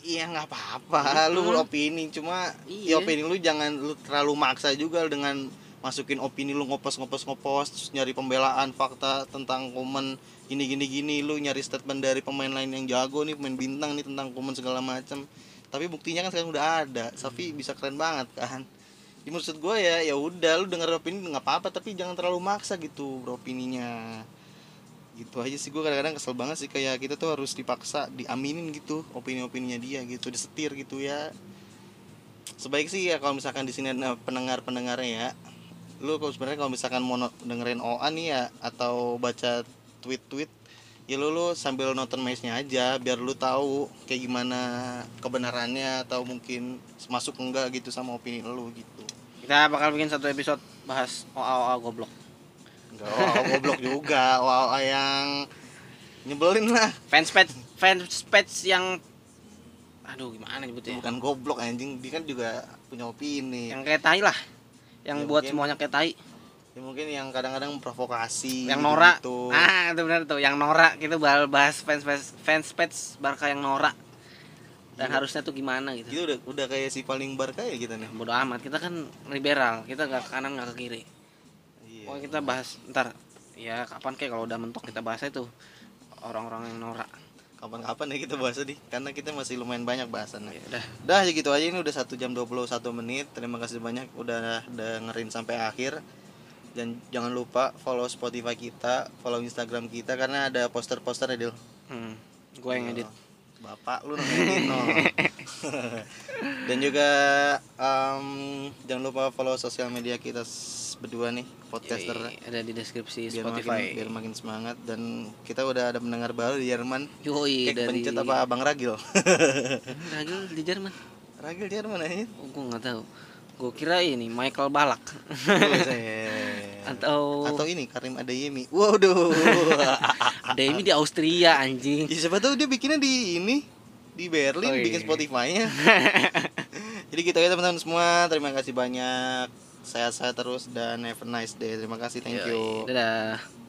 Iya nggak apa-apa, lu Mm-mm. opini cuma Iya. ya opini lu jangan lu terlalu maksa juga dengan masukin opini lu ngopos ngopos ngopos terus nyari pembelaan fakta tentang Komen gini gini gini. Lu nyari statement dari pemain lain yang jago nih pemain bintang nih tentang Komen segala macam tapi buktinya kan sekarang udah ada. Safi bisa keren banget kan. Ya, maksud gue ya ya udah lu denger opini nggak apa-apa tapi jangan terlalu maksa gitu beropininya gitu aja sih gue kadang-kadang kesel banget sih. Kayak kita tuh harus dipaksa diaminin gitu opini-opininya dia gitu disetir gitu ya. Sebaik sih ya kalau misalkan di sini ada pendengar pendengarnya ya lu kalau sebenarnya kalau misalkan mau dengerin OA nih ya atau baca tweet-tweet ya lu lu sambil nonton matchnya aja biar lu tahu kayak gimana kebenarannya atau mungkin masuk enggak gitu sama opini lu gitu. Kita bakal bikin satu episode bahas OA OA goblok. Enggak OA goblok juga. OA OA yang nyebelin lah. Fans page fans page yang aduh gimana nyebutnya bukan goblok anjing. Dia kan juga punya opini. Yang kayak tai lah yang Ya, buat mungkin. semuanya kayak tai. Ya mungkin yang kadang-kadang provokasi yang norak gitu. ah itu benar tuh. Yang norak kita bahas fans fans fans page Barca yang norak dan Iya. harusnya tuh gimana gitu. Gitu udah udah kayak si paling barca ya kita nih. bodo amat. Kita kan liberal. Kita nggak ke kanan nggak ke kiri. Iya. Pokoknya kita bahas ntar. Ya kapan kayak kalau udah mentok kita bahas itu orang-orang yang norak Kapan-kapan ya kita bahas nih karena kita masih lumayan banyak bahasannya. ya udah Dah ya gitu aja ini udah 1 jam 21 menit. Terima kasih banyak udah dengerin sampai akhir. Dan jangan lupa follow Spotify kita, follow Instagram kita karena ada poster-poster ya, Dil. hmm, gue yang edit Bapak lu nang edit no. Dan juga em, jangan lupa follow sosial media kita berdua nih, podcaster. Yoi, ada di deskripsi biar Spotify. makin biar makin semangat. Dan kita udah ada pendengar baru di Jerman. Yoi kayak dari pencet apa Bang Ragil? Ragil di Jerman. Ragil Jerman aja oh, gue nggak tahu. Gue kira ini Michael Balak atau atau ini Karim Adeyemi. Waduh. Demi di Austria anjing. Ya, siapa tahu dia bikinnya di ini di Berlin Oh, iya. bikin Spotify-nya. Jadi gitu ya teman-teman semua. Terima kasih banyak. Sehat-sehat terus dan have a nice day. Terima kasih. Thank you. Yoi, dadah